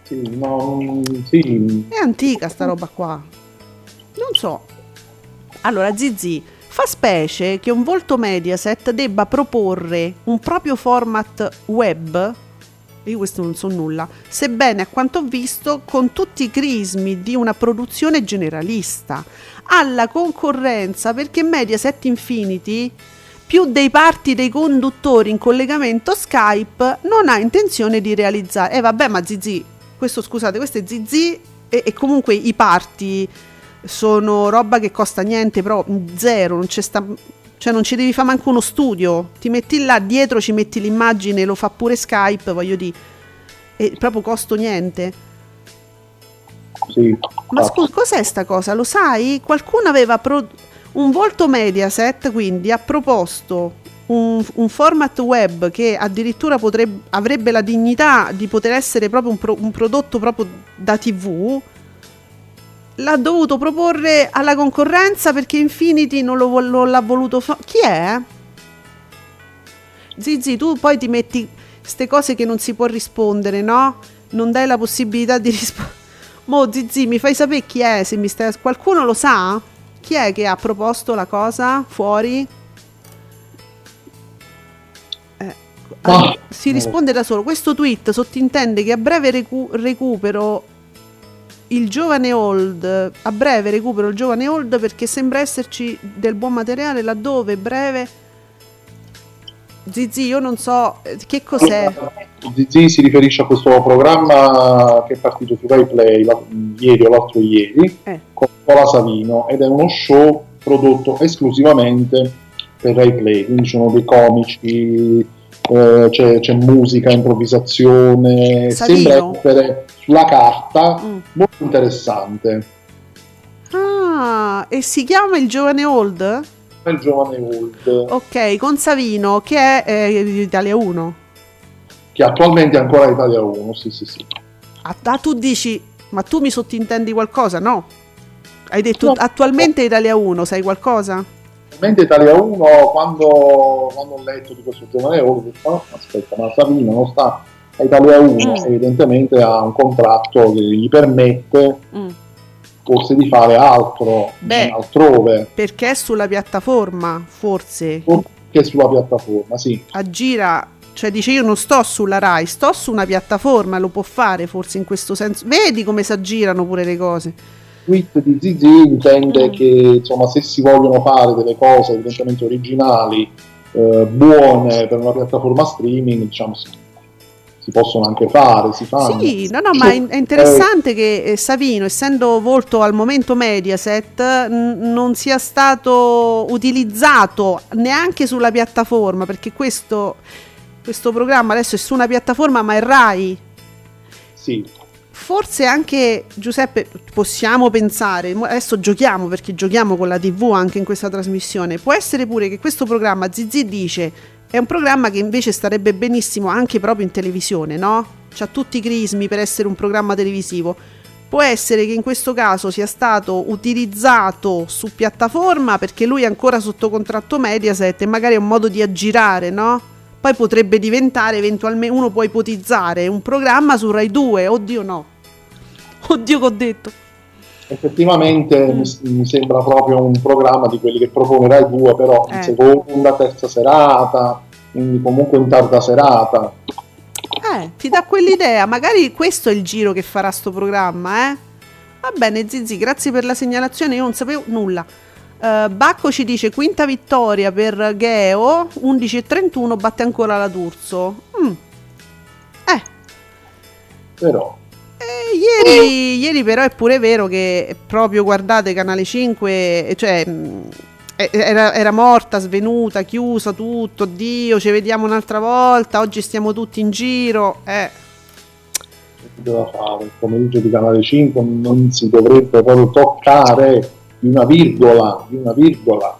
Sì, no, sì. È antica sta roba qua. Non so. Allora, Zizi, fa specie che un volto Mediaset debba proporre un proprio format web io questo non so nulla, sebbene a quanto ho visto con tutti i crismi di una produzione generalista, alla concorrenza perché Mediaset Infinity più dei parti dei conduttori in collegamento Skype non ha intenzione di realizzare. E eh, vabbè, ma Zizi, questo scusate, questo è Zizi e, e comunque i parti sono roba che costa niente, però zero, non c'è sta cioè non ci devi fare manco uno studio, ti metti là dietro, ci metti l'immagine, lo fa pure Skype, voglio dire, e proprio costo niente. Sì. Ma scusa, cos'è sta cosa? Lo sai? Qualcuno aveva pro- un volto Mediaset, quindi ha proposto un, un, format web che addirittura potrebbe, avrebbe la dignità di poter essere proprio un, pro, un prodotto proprio da TV l'ha dovuto proporre alla concorrenza perché Infinity non, lo, non l'ha voluto fare. Chi è? Zizi, tu poi ti metti queste cose che non si può rispondere, no? Non dai la possibilità di rispondere. Mo Zizi, mi fai sapere chi è? Se mi stai... Qualcuno lo sa? Chi è che ha proposto la cosa fuori? Eh, oh. Si risponde da solo. Questo tweet sottintende che a breve recu- recupero il giovane old, a breve recupero il giovane old perché sembra esserci del buon materiale laddove breve Zizi, io non so eh, che cos'è. Zizi si riferisce a questo programma che è partito su Rai Play ieri o l'altro ieri eh. con Paola Savino ed è uno show prodotto esclusivamente per Rai Play, quindi sono dei comici, eh, c'è, c'è, musica, improvvisazione, Savino. sembra essere sulla carta mm. molto interessante. Ah, e si chiama Il giovane old? Il giovane old. Ok, con Savino che è eh, Italia 1. Che attualmente è ancora Italia 1, sì sì sì. Ah, ah, tu dici, ma tu mi sottintendi qualcosa? No. Hai detto no. attualmente Italia 1, sai qualcosa? Attualmente Italia 1, quando, quando ho letto di questo giovane ho detto, oh, aspetta, ma Savino non sta a Italia 1, mm. evidentemente ha un contratto che gli permette... Mm forse di fare altro Beh, altrove. Perché è sulla piattaforma, forse. Perché sulla piattaforma, sì. Aggira, cioè dice io non sto sulla Rai, sto su una piattaforma, lo può fare forse in questo senso. Vedi come si aggirano pure le cose. Tweet di Zizi intende che insomma se si vogliono fare delle cose evidentemente originali, eh, buone per una piattaforma streaming, diciamo si possono anche fare, si fanno. Sì, no, no, ma è interessante eh, che eh, Savino, essendo volto al momento Mediaset, n- non sia stato utilizzato neanche sulla piattaforma, perché questo, questo programma adesso è su una piattaforma, ma è RAI. Sì. Forse anche Giuseppe possiamo pensare, adesso giochiamo perché giochiamo con la TV anche in questa trasmissione. Può essere pure che questo programma Zizi dice è un programma che invece starebbe benissimo anche proprio in televisione, no? C'ha tutti i crismi per essere un programma televisivo. Può essere che in questo caso sia stato utilizzato su piattaforma perché lui è ancora sotto contratto Mediaset e magari è un modo di aggirare, no? Poi potrebbe diventare eventualmente, uno può ipotizzare, un programma su Rai 2. Oddio no. Oddio che ho detto effettivamente mm. mi, sembra proprio un programma di quelli che propone Rai 2 però eh. in seconda, terza serata quindi comunque in tarda serata eh, ti dà quell'idea magari questo è il giro che farà sto programma eh va bene Zizi grazie per la segnalazione io non sapevo nulla uh, Bacco ci dice quinta vittoria per Geo 11.31 batte ancora la D'Urso mm. eh però eh, ieri, ieri, però è pure vero che proprio guardate Canale 5, cioè eh, era, era morta, svenuta, chiusa tutto, Dio, ci vediamo un'altra volta, oggi stiamo tutti in giro. Eh. fare. Il pomeriggio di Canale 5 non si dovrebbe proprio toccare di una virgola, di una virgola.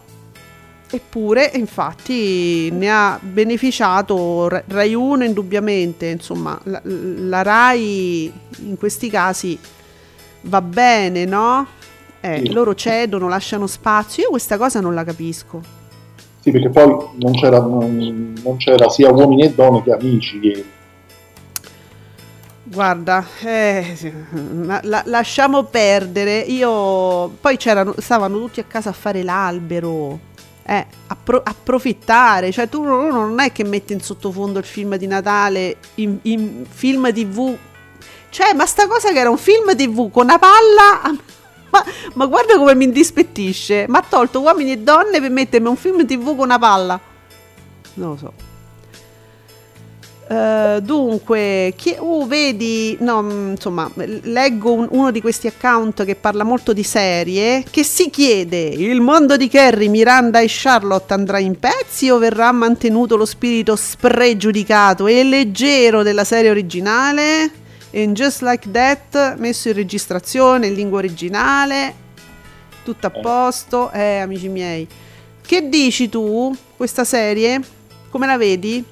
Eppure, infatti, ne ha beneficiato Ra- Rai 1 indubbiamente, insomma, la, la Rai in questi casi va bene, no? Eh, Sì. Loro cedono, lasciano spazio, io questa cosa non la capisco. Sì, perché poi non c'era, non, non c'era sia uomini e donne che amici ieri. Guarda, eh, la- lasciamo perdere. Io poi c'erano, stavano tutti a casa a fare l'albero. Eh, appro- approfittare. Cioè, tu non è che metti in sottofondo il film di Natale in, in film TV. Cioè, ma sta cosa che era un film TV con una palla. Ma, ma guarda come mi indispettisce. Ma ha tolto uomini e donne per mettermi un film TV con una palla. Non lo so. Eh, dunque, chi, uh, vedi, no, mm, insomma, leggo un- uno di questi account che parla molto di serie, che si chiede, il mondo di Carrie, Miranda e Charlotte andrà in pezzi o verrà mantenuto lo spirito spregiudicato e leggero della serie originale? And Just Like That, messo in registrazione in lingua originale, tutto a Eh. posto, eh, amici miei. Che dici tu, questa serie? Come la vedi?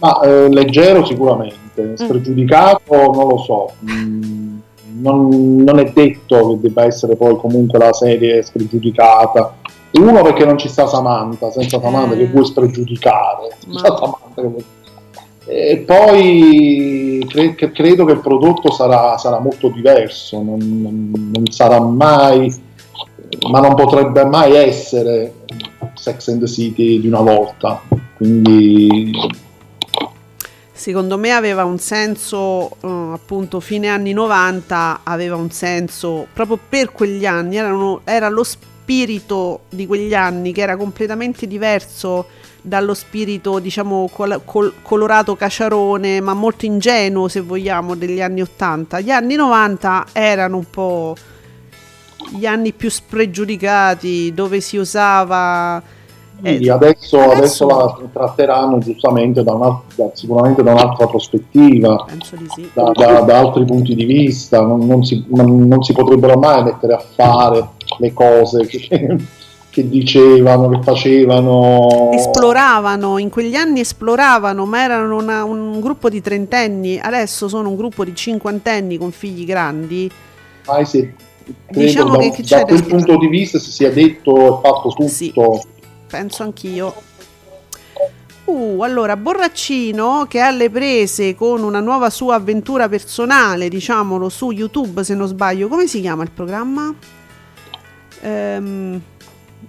Ma eh, leggero sicuramente, spregiudicato non lo so. Mm, non, non è detto che debba essere poi comunque la serie spregiudicata. Uno perché non ci sta Samantha, senza Samantha Eh. che vuoi spregiudicare. Samantha che vuoi- E poi cre- credo che il prodotto sarà, sarà molto diverso, non, non- non sarà mai, ma non potrebbe mai essere Sex and the City di una volta. Quindi Secondo me aveva un senso, eh, appunto, fine anni 90 aveva un senso proprio per quegli anni, erano- era lo spirito di quegli anni che era completamente diverso dallo spirito, diciamo, col- col- colorato caciarone, ma molto ingenuo, se vogliamo, degli anni 80. Gli anni 90 erano un po' gli anni più spregiudicati, dove si usava... Quindi adesso, adesso- la tratteranno giustamente da una- da- sicuramente da un'altra prospettiva, sì. da, da- altri punti di vista, non, non si, non- si potrebbero mai mettere a fare le cose che, che dicevano, che facevano. esploravano, in quegli anni esploravano, ma erano una- un gruppo di trentenni, adesso sono un gruppo di cinquantenni con figli grandi. Si è- credo Diciamo da, che- da quel punto di vista si sia detto e fatto tutto. Sì. Penso anch'io. Uh, allora, Borraccino che è alle prese con una nuova sua avventura personale, diciamolo, su YouTube se non sbaglio. Come si chiama il programma? Ehm,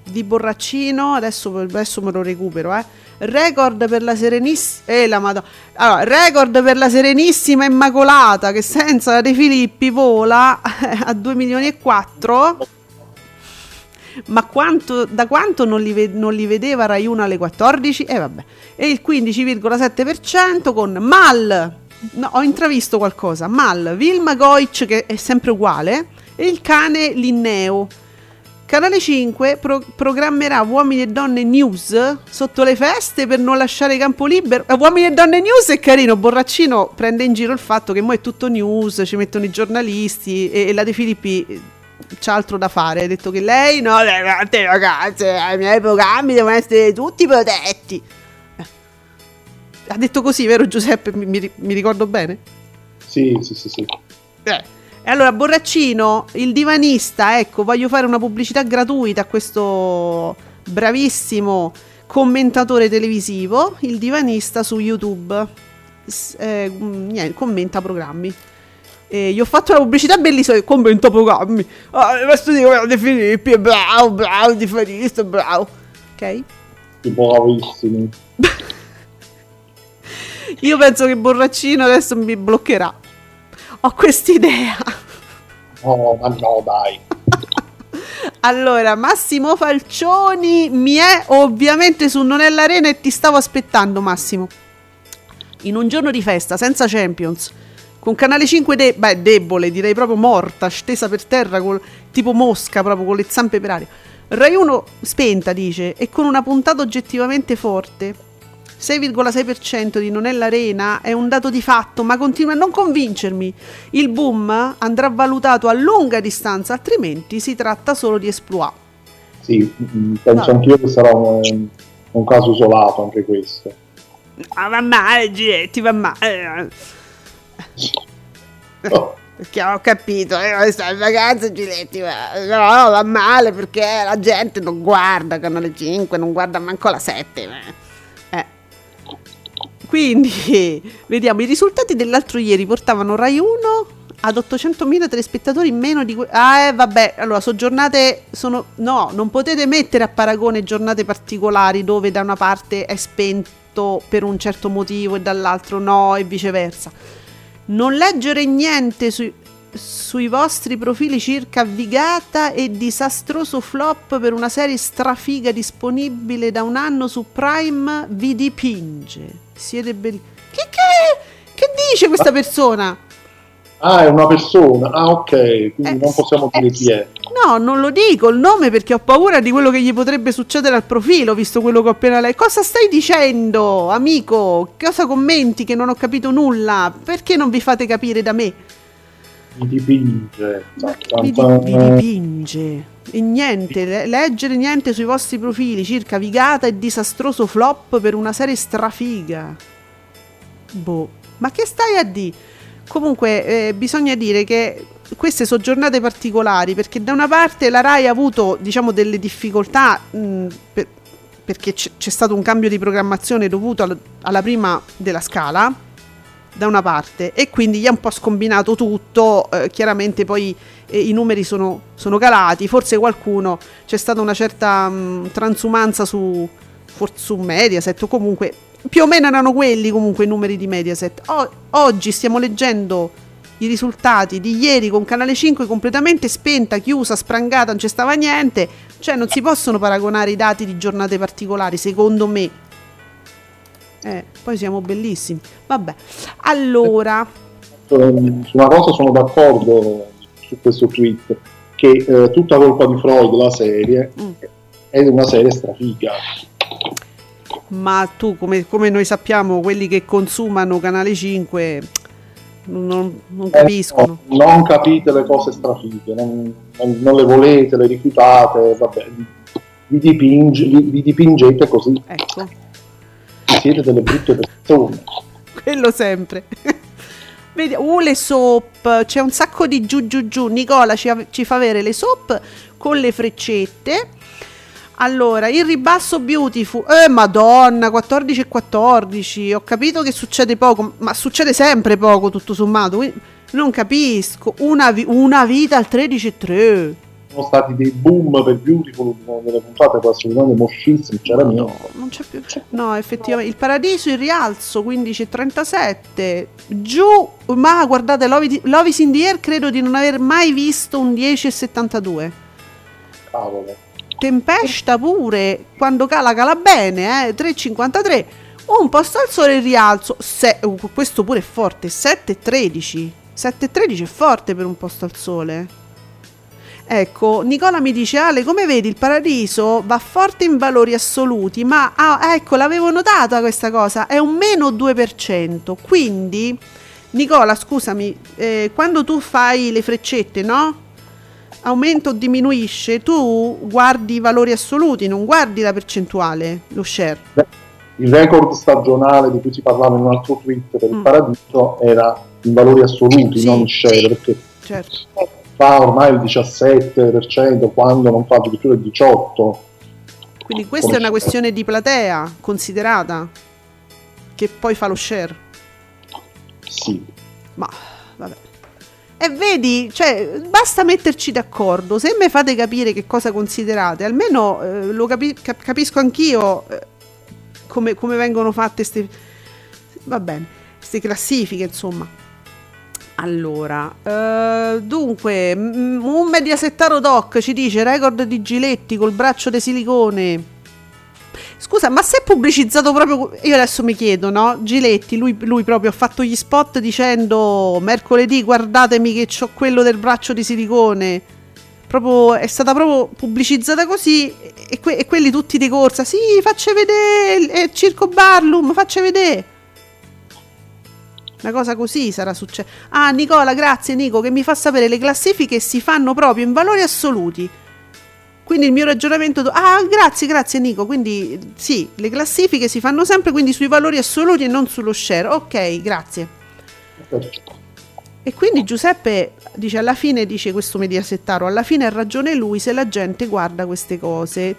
di Borraccino, adesso, adesso me lo recupero, eh. Record per la Serenissima. Eh. Allora, record per la Serenissima Immacolata che senza De Filippi vola a 2 milioni e 4. Ma quanto, da quanto non li, non li vedeva Rai 1 alle 14? E vabbè. E il 15,7% con Mal. No, ho intravisto qualcosa. Mal, Vilma Goic che è sempre uguale e il cane Linneo. Canale 5 pro- programmerà Uomini e Donne News sotto le feste per non lasciare campo libero. Eh, Uomini e Donne News è carino, Borraccino prende in giro il fatto che mo è tutto news, ci mettono i giornalisti e, e la De Filippi eh, c'ha altro da fare. Ha detto che lei no, le tante ragazze, i miei programmi devono essere tutti protetti. Eh. Ha detto così, vero Giuseppe? Mi, mi- ricordo bene? Sì, sì, sì, sì. Eh. E allora, Borraccino, il divanista, ecco, voglio fare una pubblicità gratuita a questo bravissimo commentatore televisivo, il divanista su YouTube. S- eh, niente, commenta programmi. E gli ho fatto una pubblicità bellissima, commenta programmi. Ah, questo di De Filippi, bravo, bravo, divanista, bravo. Ok? Bravissimi. Io penso che Borraccino adesso mi bloccherà. Ho quest'idea. Oh, ma no, dai. Allora, Massimo Falcioni mi è ovviamente su Non è l'Arena e ti stavo aspettando, Massimo. In un giorno di festa, senza Champions, con Canale 5 de- beh, debole, direi proprio morta, stesa per terra, col- tipo mosca, proprio con le zampe per aria. Rai 1 spenta, dice, e con una puntata oggettivamente forte. 6,6% di Non è l'Arena è un dato di fatto, ma continua a non convincermi. Il boom andrà valutato a lunga distanza, altrimenti si tratta solo di esploit. Sì, mm, penso No. anch'io che sarà un, un caso isolato anche questo. Ah, va male, Giletti, va male. Oh, Perché ho capito, eh, sta in vacanza Giletti, ma no, va male perché la gente non guarda Canale 5, non guarda manco la 7. ma- Eh. Quindi, vediamo, i risultati dell'altro ieri portavano Rai 1 ad 800.000 telespettatori in meno di... ah, eh, vabbè, allora, sono giornate... Sono, no, non potete mettere a paragone giornate particolari dove da una parte è spento per un certo motivo e dall'altro no e viceversa. Non leggere niente sui, sui vostri profili circa Vigata e disastroso flop per una serie strafiga disponibile da un anno su Prime vi dipinge. Siete belli. Che, che, che dice questa persona? Ah, è una persona. Ah, ok, quindi Eh, non possiamo eh, dire chi è. No, non lo dico il nome perché ho paura di quello che gli potrebbe succedere al profilo, visto quello che ho appena letto. Cosa stai dicendo, amico? Cosa commenti che non ho capito nulla? Perché non vi fate capire da me? Mi dipinge. Vi, di- vi dipinge. E niente, le- leggere niente sui vostri profili circa Vigata e disastroso flop per una serie strafiga. Boh, ma che stai a dire? Comunque, eh, bisogna dire che queste sono giornate particolari perché da una parte la RAI ha avuto, diciamo, delle difficoltà mh, per- perché c'è, c'è stato un cambio di programmazione dovuto al- alla prima della scala da una parte e quindi gli ha un po' scombinato tutto, eh, chiaramente poi eh, i numeri sono, sono calati, forse qualcuno c'è stata una certa mh, transumanza su, su Mediaset o comunque più o meno erano quelli comunque i numeri di Mediaset. O- oggi stiamo leggendo i risultati di ieri con Canale 5 completamente spenta, chiusa, sprangata, non c'è stava niente, cioè non si possono paragonare i dati di giornate particolari, secondo me. Eh, poi siamo bellissimi. Vabbè. Allora, Ehm, Su una cosa sono d'accordo su questo tweet, che eh, tutta colpa di Freud, la serie, Mm. è una serie strafiga. Ma tu come, come noi sappiamo, quelli che consumano Canale 5 non, non Eh, capiscono. no, non capite le cose strafighe, non, non- le volete, le rifiutate, vabbè, vi, dipinge- vi- vi dipingete così, Ecco, siete delle brutte persone. quello sempre. Vedi, uh, le soap, c'è un sacco di giù giù giù. Nicola ci, ci fa avere le soap con le freccette. Allora, il ribasso beautiful. Eh, madonna, 14 e 14. Ho capito che succede poco, ma succede sempre poco tutto sommato. quindi non capisco. Una, vi- una vita al 13 e 3. Sono stati dei boom per Beautiful, delle puntate assolutamente moschissime, c'era No, niente. non c'è più. No, effettivamente. Il paradiso in rialzo 15,37. Giù, ma guardate, Love, Love is in the Air credo di non aver mai visto un 10,72. Cavolo. Tempesta pure, quando cala cala bene, eh, 3,53. Un posto al sole in rialzo. Se- uh, questo pure è forte, 7,13. 7,13 è forte per un posto al sole. Ecco, Nicola mi dice Ale, come vedi il paradiso va forte in valori assoluti, ma ah, ecco, l'avevo notata questa cosa, è un meno 2%. Quindi, Nicola, scusami, eh, quando tu fai le freccette, no? Aumenta o diminuisce, tu guardi i valori assoluti, non guardi la percentuale, lo share. Il record stagionale di cui si parlava in un altro tweet per il Mm. paradiso era in valori assoluti, Sì. non share, perché Certo. fa ormai il 17% quando non fa addirittura il 18%. Quindi questa Come è una share. questione di platea considerata, che poi fa lo share. Sì. Ma vabbè. E vedi, cioè, basta metterci d'accordo. Se me fate capire che cosa considerate, almeno eh, lo capi- cap- capisco anch'io eh, come, come vengono fatte queste. Classifiche, insomma. Allora, eh, dunque, un mediasettaro doc ci dice record di Giletti col braccio di silicone. Scusa, ma se è pubblicizzato proprio. Io adesso mi chiedo, no? Giletti, lui, lui proprio ha fatto gli spot dicendo mercoledì guardatemi che ho quello del braccio di silicone. proprio, è stata proprio pubblicizzata così e, que- e quelli tutti di corsa, sì, faccia vedere il Circo Barlum, faccia vedere. Una cosa così sarà successa. Ah, Nicola, grazie Nico, che mi fa sapere le classifiche si fanno proprio in valori assoluti. Quindi il mio ragionamento... Ah, grazie, grazie Nico. Quindi sì, le classifiche si fanno sempre quindi sui valori assoluti e non sullo share. Ok, grazie. E quindi Giuseppe dice alla fine, dice questo mediasettaro, alla fine ha ragione lui se la gente guarda queste cose.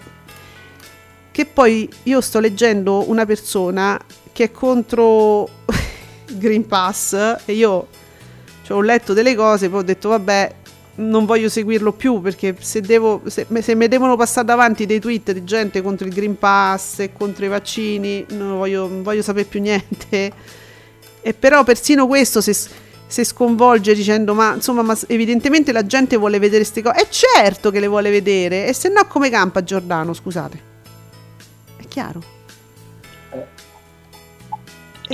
Che poi io sto leggendo una persona che è contro Green Pass e io cioè, ho letto delle cose, poi ho detto vabbè, non voglio seguirlo più perché se, devo, se, se mi devono passare davanti dei tweet di gente contro il Green Pass e contro i vaccini, non voglio, non voglio sapere più niente. E però persino questo se, se sconvolge dicendo ma insomma ma evidentemente la gente vuole vedere queste cose. È certo che le vuole vedere e se no come campa Giordano, scusate. È chiaro.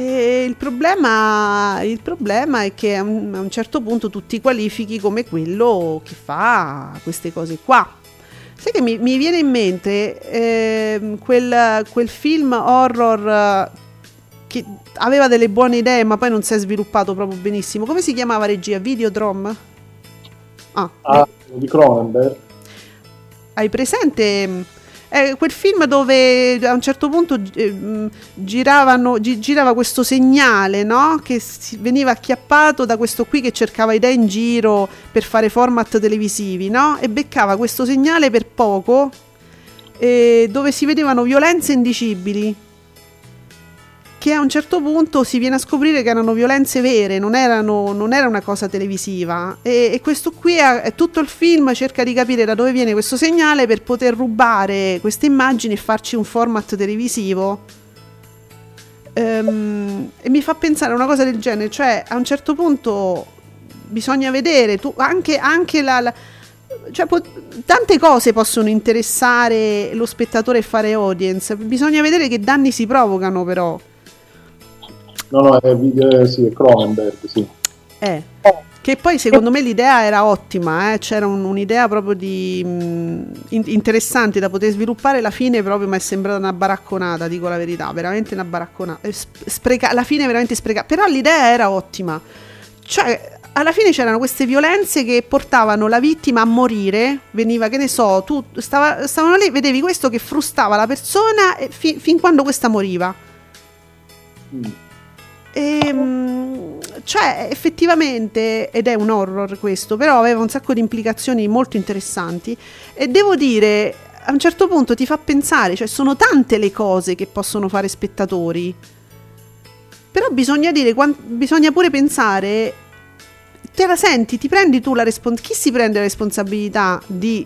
E il problema, il problema, è che a un, a un, certo punto tu ti qualifichi come quello che fa queste cose qua. Sai che mi, mi viene in mente eh, quel, quel, film horror che aveva delle buone idee ma poi non si è sviluppato proprio benissimo. Come si chiamava regia? Videodrome? Ah, ah di Cronenberg. Hai presente è quel film dove a un certo punto eh, giravano, gi- girava questo segnale no? che veniva acchiappato da questo qui che cercava idee in giro per fare format televisivi no? e beccava questo segnale per poco eh, dove si vedevano violenze indicibili che a un certo punto si viene a scoprire che erano violenze vere, non, erano, non era una cosa televisiva. E, e questo qui è, è, tutto il film cerca di capire da dove viene questo segnale per poter rubare queste immagini e farci un format televisivo. Um, e mi fa pensare a una cosa del genere, cioè a un certo punto bisogna vedere tu, anche, anche la, la cioè, po- tante cose possono interessare lo spettatore e fare audience. Bisogna vedere che danni si provocano, però. No, no, è, video, sì, è Cronenberg, sì. Eh. Che poi secondo me l'idea era ottima, eh? c'era un, un'idea proprio di, mh, mm, in, interessante da poter sviluppare, la fine proprio mi è sembrata una baracconata, dico la verità, veramente una baracconata, eh, spreca, la fine veramente sprecata, però l'idea era ottima, cioè alla fine c'erano queste violenze che portavano la vittima a morire, veniva che ne so, tu stava, stavano lì, vedevi questo che frustava la persona fi, fin quando questa moriva. Mm. E, ehm, cioè, effettivamente, ed è un horror questo, però aveva un sacco di implicazioni molto interessanti. E devo dire, a un certo punto ti fa pensare, cioè, sono tante le cose che possono fare spettatori. Però bisogna dire, bisogna pure pensare, te la senti, ti prendi tu la responsabilità, chi si prende la responsabilità di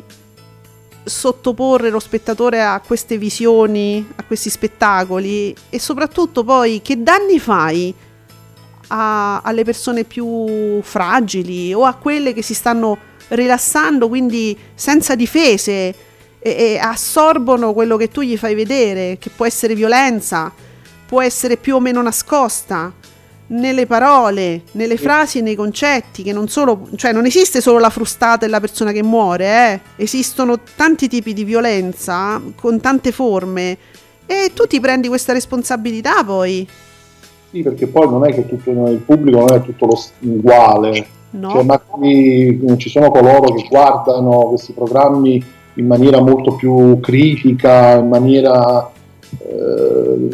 sottoporre lo spettatore a queste visioni, a questi spettacoli e soprattutto poi che danni fai a, alle persone più fragili o a quelle che si stanno rilassando, quindi senza difese e, e assorbono quello che tu gli fai vedere, che può essere violenza, può essere più o meno nascosta nelle parole, nelle frasi e nei concetti, che non solo, cioè non esiste solo la frustata e la persona che muore, eh? esistono tanti tipi di violenza con tante forme e tu ti prendi questa responsabilità poi. Sì, perché poi non è che tutto il pubblico non è tutto lo, uguale, no. cioè, magari ci sono coloro che guardano questi programmi in maniera molto più critica, in maniera eh,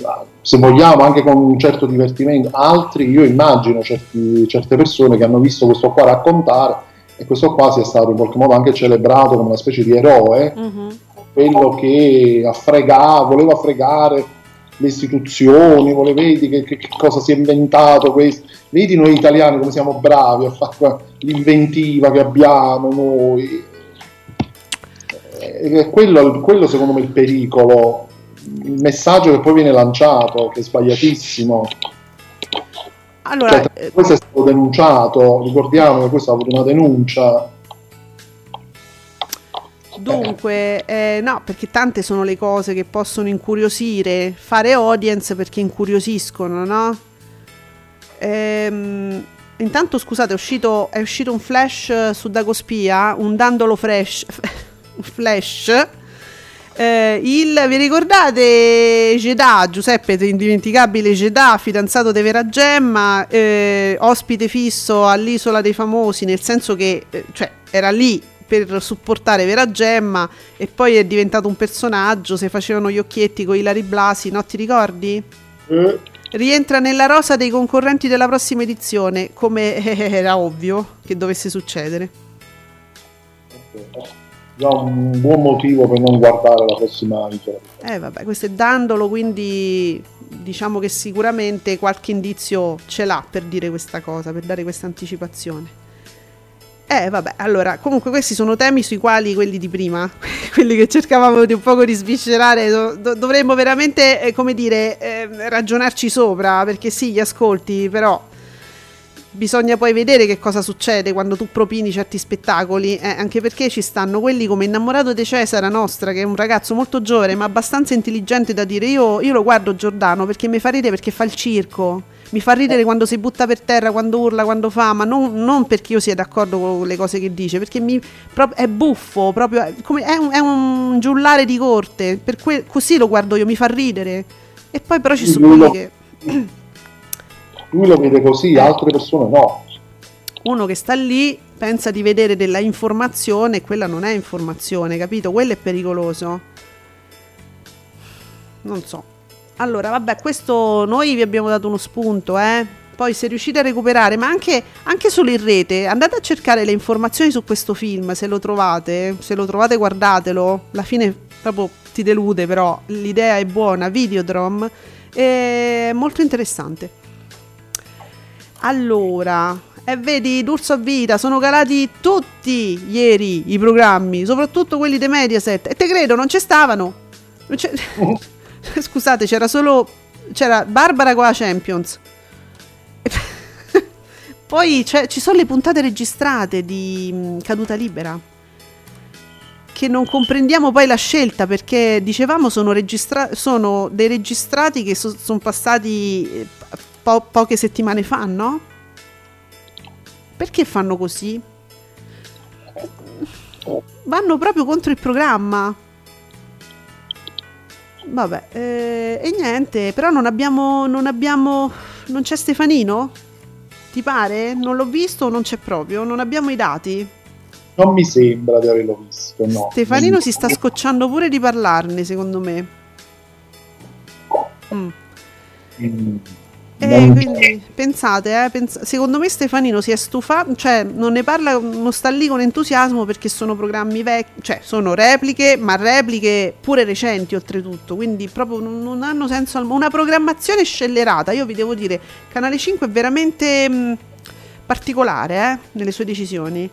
se vogliamo anche con un certo divertimento, altri io immagino certi, certe persone che hanno visto questo qua raccontare e questo qua sia stato in qualche modo anche celebrato come una specie di eroe, uh-huh. quello che affregava, voleva fregare le istituzioni, voleva, vedi che, che, che, cosa si è inventato questo. Vedi noi italiani come siamo bravi a fare l'inventiva che abbiamo noi. E quello, quello secondo me è il pericolo il messaggio che poi viene lanciato, che è sbagliatissimo. Allora, cioè, eh, questo è stato denunciato, ricordiamo che questo ha avuto una denuncia. Dunque, eh, no, perché tante sono le cose che possono incuriosire, fare audience perché incuriosiscono, no? Ehm, intanto scusate, è uscito, è uscito un flash eh, su Dagospia, un dandolo fresh, flash. Eh, il, vi ricordate Gedà, Giuseppe, indimenticabile Gedà, fidanzato di Vera Gemma, eh, ospite fisso all'isola dei famosi, nel senso che eh, cioè, era lì per supportare Vera Gemma e poi è diventato un personaggio, se facevano gli occhietti con Ilari Blasi, no ti ricordi? Eh, Rientra nella rosa dei concorrenti della prossima edizione, come era ovvio che dovesse succedere. Già un buon motivo per non guardare la prossima isola. Eh vabbè, questo è dandolo, quindi diciamo che sicuramente qualche indizio ce l'ha per dire questa cosa, per dare questa anticipazione. Eh vabbè, allora, comunque questi sono temi sui quali quelli di prima, quelli che cercavamo di un poco di sviscerare, do- do- dovremmo veramente, eh, come dire, eh, ragionarci sopra, perché sì, gli ascolti, però bisogna poi vedere che cosa succede quando tu propini certi spettacoli, eh, anche perché ci stanno quelli come Innamorato di Cesara Nostra, che è un ragazzo molto giovane ma abbastanza intelligente da dire. Io, io lo guardo Giordano perché mi fa ridere perché fa il circo, mi fa ridere quando si butta per terra, quando urla, quando fa, ma non, non perché io sia d'accordo con le cose che dice, perché mi, pro- è buffo, proprio, è, come- è un, è un giullare di corte, per que- così lo guardo io, mi fa ridere. E poi però ci sono quelli che... Lui lo vede così, altre persone no. uno che sta lì pensa di vedere della informazione e quella non è informazione, capito? Quello è pericoloso. Non so. Allora, vabbè, questo noi vi abbiamo dato uno spunto, eh. Poi se riuscite a recuperare, ma anche, anche solo in rete, andate a cercare le informazioni su questo film, se lo trovate, se lo trovate guardatelo, la fine proprio ti delude, però l'idea è buona, Videodrome, è molto interessante. Allora, e vedi, D'Urso a Vita, sono calati tutti ieri i programmi, soprattutto quelli di Mediaset. E te credo, non ci stavano. Non c'è- Scusate, c'era solo... C'era Barbara con la Champions. Poi c'è- ci sono le puntate registrate di mh, Caduta Libera. Che non comprendiamo poi la scelta perché dicevamo sono, registra- sono dei registrati che sono passati eh, po- poche settimane fa, no? Perché fanno così? Vanno proprio contro il programma. Vabbè, eh, e niente, però non abbiamo, non abbiamo, non c'è Stefanino? Ti pare? Non l'ho visto, non c'è proprio, non abbiamo i dati. Non mi sembra di averlo visto, no. Stefanino si sta scocciando pure di parlarne, secondo me. Mm. Mm, Eh, non- quindi pensate, eh, pens- secondo me Stefanino si è stufato, cioè non ne parla, non sta lì con entusiasmo perché sono programmi vecchi, cioè sono repliche, ma repliche pure recenti oltretutto, quindi proprio non, non hanno senso, al- una programmazione scellerata, io vi devo dire, Canale 5 è veramente mh, particolare eh, nelle sue decisioni.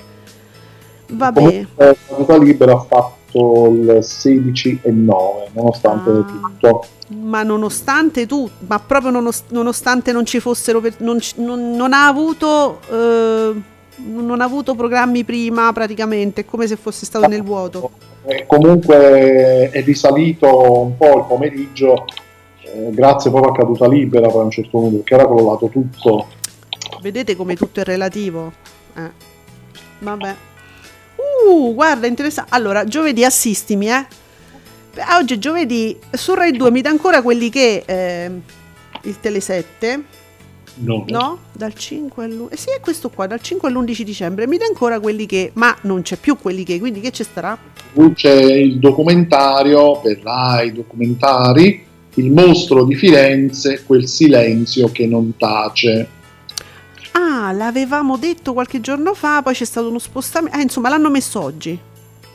Vabbè, Comunque, Vita Libera ha fatto il 16 e 9, nonostante Ah. tutto. ma nonostante tu, ma proprio nonos- nonostante non ci fossero, per- non, ci- non- non ha avuto, eh, non ha avuto programmi prima praticamente, è come se fosse stato nel vuoto. E comunque è risalito un po' il pomeriggio, eh, grazie proprio a Caduta Libera poi a un certo punto, perché era crollato tutto. Vedete come tutto è relativo? Eh. Vabbè. Uh, guarda, interessante. Allora, giovedì assistimi, eh. Oggi è giovedì, su Rai 2 mi dà ancora quelli che eh, il Tele 7 No. No? Dal 5 all'11. Eh sì, è questo qua, dal 5 all'11 dicembre. Mi dà ancora quelli che. Ma non c'è più quelli che, quindi che ci starà? C'è il documentario per Rai documentari, il mostro di Firenze, quel silenzio che non tace. Ah, l'avevamo detto qualche giorno fa, poi c'è stato uno spostamento. Ah, insomma, l'hanno messo oggi.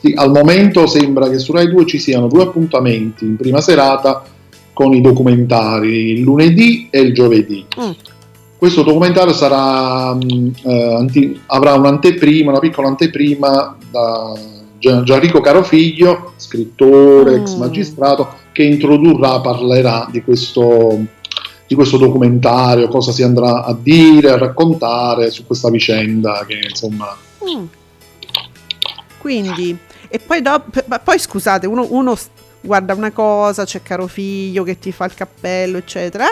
Sì, al momento sembra che su Rai 2 ci siano due appuntamenti in prima serata con i documentari, il lunedì e il giovedì. Mm. Questo documentario sarà, mh, eh, anti- avrà un'anteprima, una piccola anteprima da Gian- Gianrico Carofiglio, scrittore, ex Mm. magistrato, che introdurrà, parlerà di questo, di questo documentario, cosa si andrà a dire, a raccontare su questa vicenda che insomma... Mm. Quindi, e poi dopo, ma poi scusate, uno, uno guarda una cosa, c'è caro figlio che ti fa il cappello, eccetera.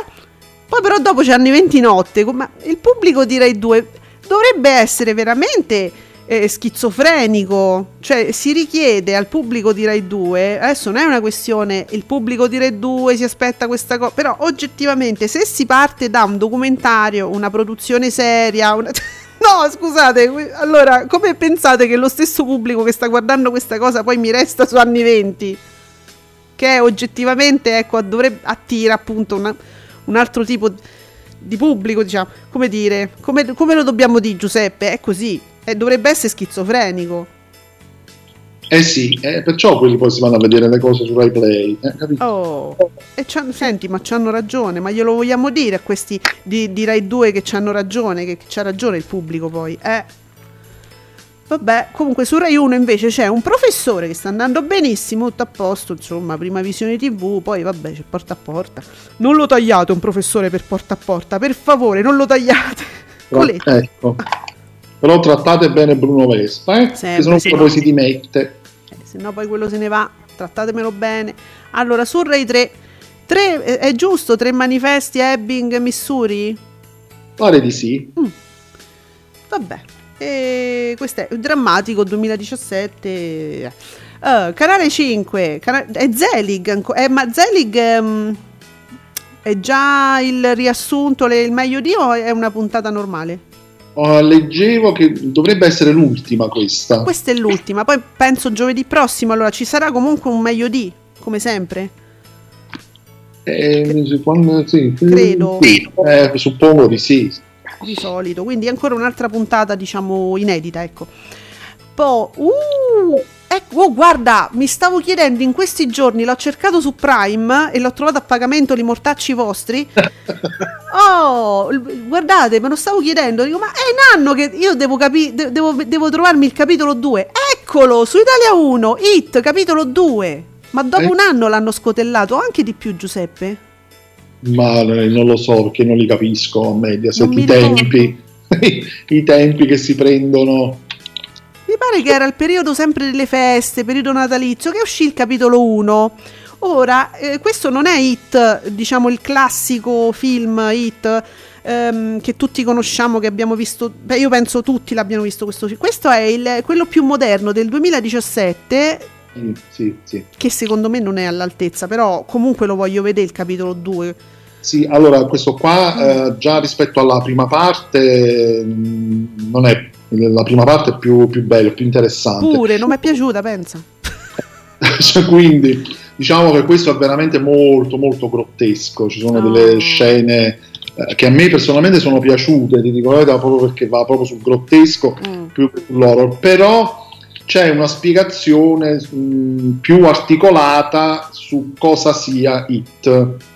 Poi però dopo c'hanno i 20 notte, ma il pubblico direi due, dovrebbe essere veramente eh, schizofrenico, cioè si richiede al pubblico di Rai 2, adesso non è una questione il pubblico di Rai 2 si aspetta questa cosa, però oggettivamente se si parte da un documentario, una produzione seria, una... No, scusate, allora come pensate che lo stesso pubblico che sta guardando questa cosa poi mi resta su anni 20? Che oggettivamente, ecco, dovrebbe attira appunto una, un altro tipo di pubblico, diciamo, come dire, come, come lo dobbiamo dire Giuseppe? È così, eh, dovrebbe essere schizofrenico. Eh sì, eh, perciò quelli poi si vanno a vedere le cose su Rai Play. Eh, oh, e senti, ma c'hanno ragione, ma glielo vogliamo dire a questi di, di Rai 2 che c'hanno ragione, che, c'ha ragione il pubblico poi, eh. Vabbè, comunque su Rai 1 invece c'è un professore che sta andando benissimo, tutto a posto, insomma, prima visione TV, poi vabbè, c'è porta a porta. Non lo tagliate un professore per porta a porta, per favore, non lo tagliate. Ecco. Però trattate bene Bruno Vespa, eh? Sempre, se no poi si dimette. Eh, se no poi quello se ne va, trattatemelo bene. Allora, su Rai 3, 3 eh, è giusto, tre manifesti Ebbing, Missouri? Pare di sì. Mm. Vabbè, e questo è drammatico 2017. Uh, eh, canale 5, cana- è Zelig, eh, ma Zelig um, è già il riassunto, le, il meglio di o è una puntata normale? Uh, leggevo che dovrebbe essere l'ultima questa. Questa è l'ultima, poi penso giovedì prossimo, allora ci sarà comunque un meglio di, come sempre. Eh, quando, sì, Credo. Eh, suppongo di sì di solito, quindi ancora un'altra puntata diciamo inedita, ecco. Poi, uh, ecco, oh, guarda, mi stavo chiedendo in questi giorni, l'ho cercato su Prime e l'ho trovato a pagamento li mortacci vostri. oh, guardate, me lo stavo chiedendo, dico, ma è un anno che io devo, capi- devo, devo trovarmi il capitolo 2. Eccolo, su Italia 1, Hit, capitolo 2. Ma dopo eh? un anno l'hanno scotellato, anche di più Giuseppe? ma non lo so perché non li capisco a Mediaset i tempi, i tempi che si prendono. Mi pare che era il periodo sempre delle feste, periodo natalizio, che uscì il capitolo 1. Ora, eh, questo non è Hit, diciamo il classico film Hit ehm, che tutti conosciamo, che abbiamo visto, beh, io penso tutti l'abbiano visto questo film. Questo è il, quello più moderno del 2017 Mm, sì, sì. Che secondo me non è all'altezza, però comunque lo voglio vedere il capitolo 2. Sì, allora questo qua eh, già rispetto alla prima parte mh, mm, non è la prima parte è più, più bella, più interessante. Pure, non mi è piaciuta, pensa. cioè, quindi diciamo che questo è veramente molto molto grottesco, ci sono oh. delle scene eh, che a me personalmente sono piaciute, ti dico la verità, proprio perché va proprio sul grottesco mm. più che sull'horror, però c'è una spiegazione mh, mm, più articolata su cosa sia It.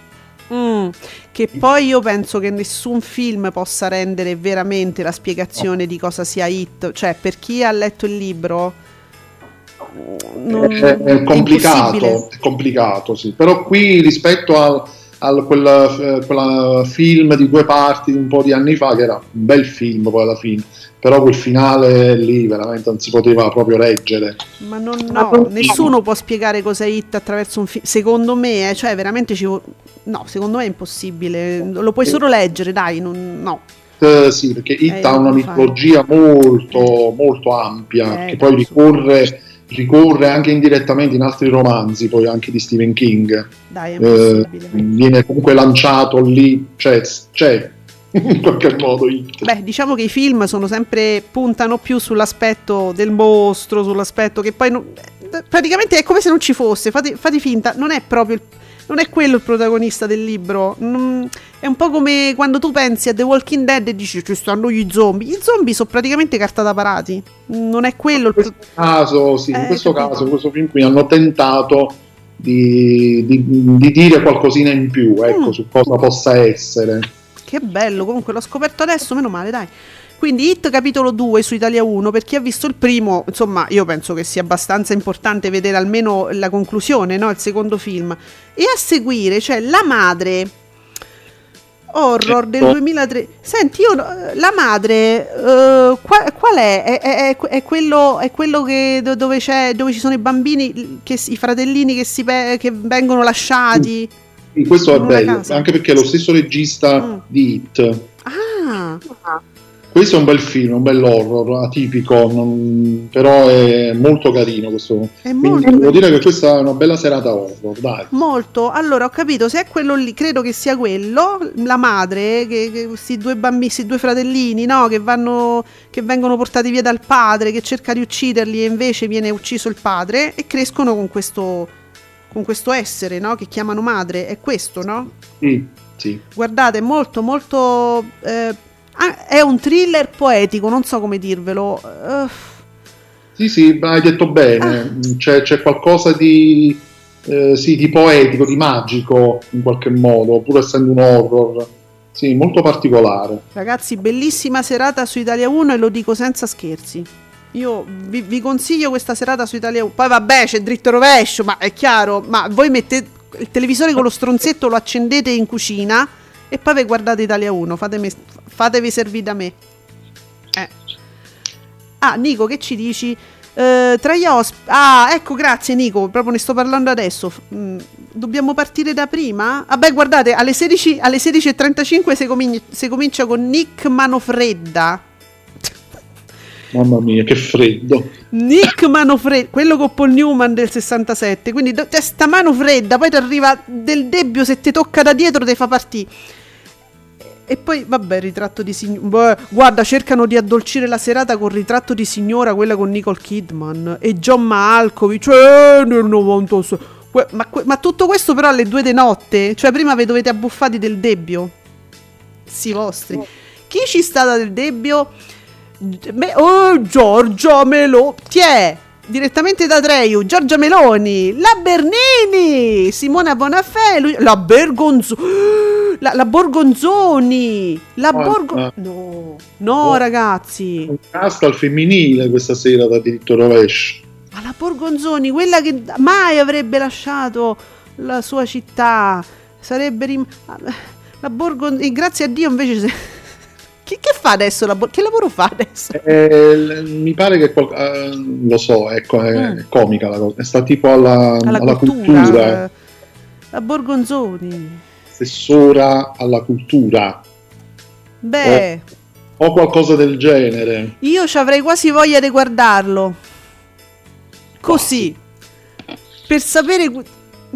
Mm, che poi io penso che nessun film possa rendere veramente la spiegazione di cosa sia It, cioè per chi ha letto il libro non, è, è, complicato, è complicato, sì. Però qui rispetto al, al quel, eh, quella film di due parti un po' di anni fa, che era un bel film poi alla fine, però quel finale lì veramente non si poteva proprio reggere. Ma non, no, nessuno può spiegare cos'è Hit attraverso un film, secondo me, eh, cioè veramente ci no, secondo me è impossibile, lo puoi solo leggere, dai, non, no. Uh, sì, perché Hit eh, ha una mitologia molto, molto ampia, eh, che poi ricorre, ricorre, anche indirettamente in altri romanzi, poi anche di Stephen King. Dai. Eh, viene comunque lanciato lì, cioè, c'è in qualche modo hit. Beh, diciamo che i film sono sempre puntano più sull'aspetto del mostro, sull'aspetto che poi non, praticamente è come se non ci fosse, fate, fate finta, non è proprio il, non è quello il protagonista del libro. Non, è un po' come quando tu pensi a The Walking Dead e dici ci stanno gli zombie. I zombie sono praticamente carta da parati. Non è quello il protagonista. caso, sì, eh, in questo capito? caso, in questo film qui hanno tentato di, di, di dire qualcosina in più, ecco, mm. su cosa possa essere. Che bello, comunque l'ho scoperto adesso, meno male, dai. Quindi Hit capitolo 2 su Italia 1, per chi ha visto il primo, insomma, io penso che sia abbastanza importante vedere almeno la conclusione, no? il secondo film. E a seguire c'è La madre horror del 2003. Certo. Senti, io la madre uh, qual, qual, è? È, è, è quello, quello che, dove, dove, ci sono i bambini, che, i fratellini che, si, che vengono lasciati? Mm questo è bello, casa. anche perché è lo stesso regista mm. di Hit. Ah. Questo è un bel film, un bel horror atipico, non- però è molto carino questo. È molto devo dire che questa è una bella serata horror, dai. Molto, allora ho capito, se è quello lì, credo che sia quello, la madre, che, che questi due bambini, questi due fratellini, no, che vanno, che vengono portati via dal padre, che cerca di ucciderli e invece viene ucciso il padre e crescono con questo, con questo essere, no, che chiamano madre, è questo, no? Sì, sì. Guardate, molto, molto, eh, ah, è un thriller poetico, non so come dirvelo, eh, Sì, sì, hai detto bene, c'è, c'è qualcosa di, eh, sì, di poetico, di magico in qualche modo, pur essendo un horror, sì, molto particolare. Ragazzi, bellissima serata su Italia 1 e lo dico senza scherzi. Io vi, vi consiglio questa serata su Italia 1. Poi vabbè, c'è dritto rovescio, ma è chiaro, ma voi mettete il televisore con lo stronzetto, lo accendete in cucina e poi vi guardate Italia 1, fatemi, fatevi servire da me. Eh. Ah, Nico, che ci dici? Eh, tra gli ospiti... Ah, ecco, grazie Nico, proprio ne sto parlando adesso. Mm, dobbiamo partire da prima? Vabbè, guardate, alle 16 alle 16.35 si, comin- si comincia con Nick Manofredda. Mamma mia, che freddo. Nick Manofredda, quello con Paul Newman del 67. Quindi do- c'è sta mano fredda, poi ti arriva del debbio, se ti tocca da dietro ti fa partire. E poi, vabbè, ritratto di signora. Guarda, cercano di addolcire la serata con ritratto di signora, quella con Nicole Kidman e John Malkovich. Eh, nel 96. Que- ma, que- ma tutto questo però alle due di notte? Cioè, prima vi dovete abbuffati del debbio? Sì, vostri. Chi ci sta del debbio? Me- oh, Giorgia Meloni. È? Direttamente da Treiu, Giorgia Meloni, la Bernini, Simona Bonafè, lui- la Bergonzo, la, la Borgonzoni, la Ah, Borgo... ah. No, no Oh. ragazzi, Casta al femminile questa sera da diritto rovescio. ma la Borgonzoni, quella che mai avrebbe lasciato la sua città, sarebbe rim... La Borgonzoni, grazie a Dio invece... Se... Che, che fa adesso? La Bor- che lavoro fa adesso? Eh, mi pare che qual- eh, lo so, ecco, è, Mm. è comica la cosa. Sta tipo alla, alla, alla cultura, cultura, eh, la Borgonzoni. assessora alla cultura Beh, o qualcosa del genere. io ci avrei quasi voglia di guardarlo. Così. Per sapere...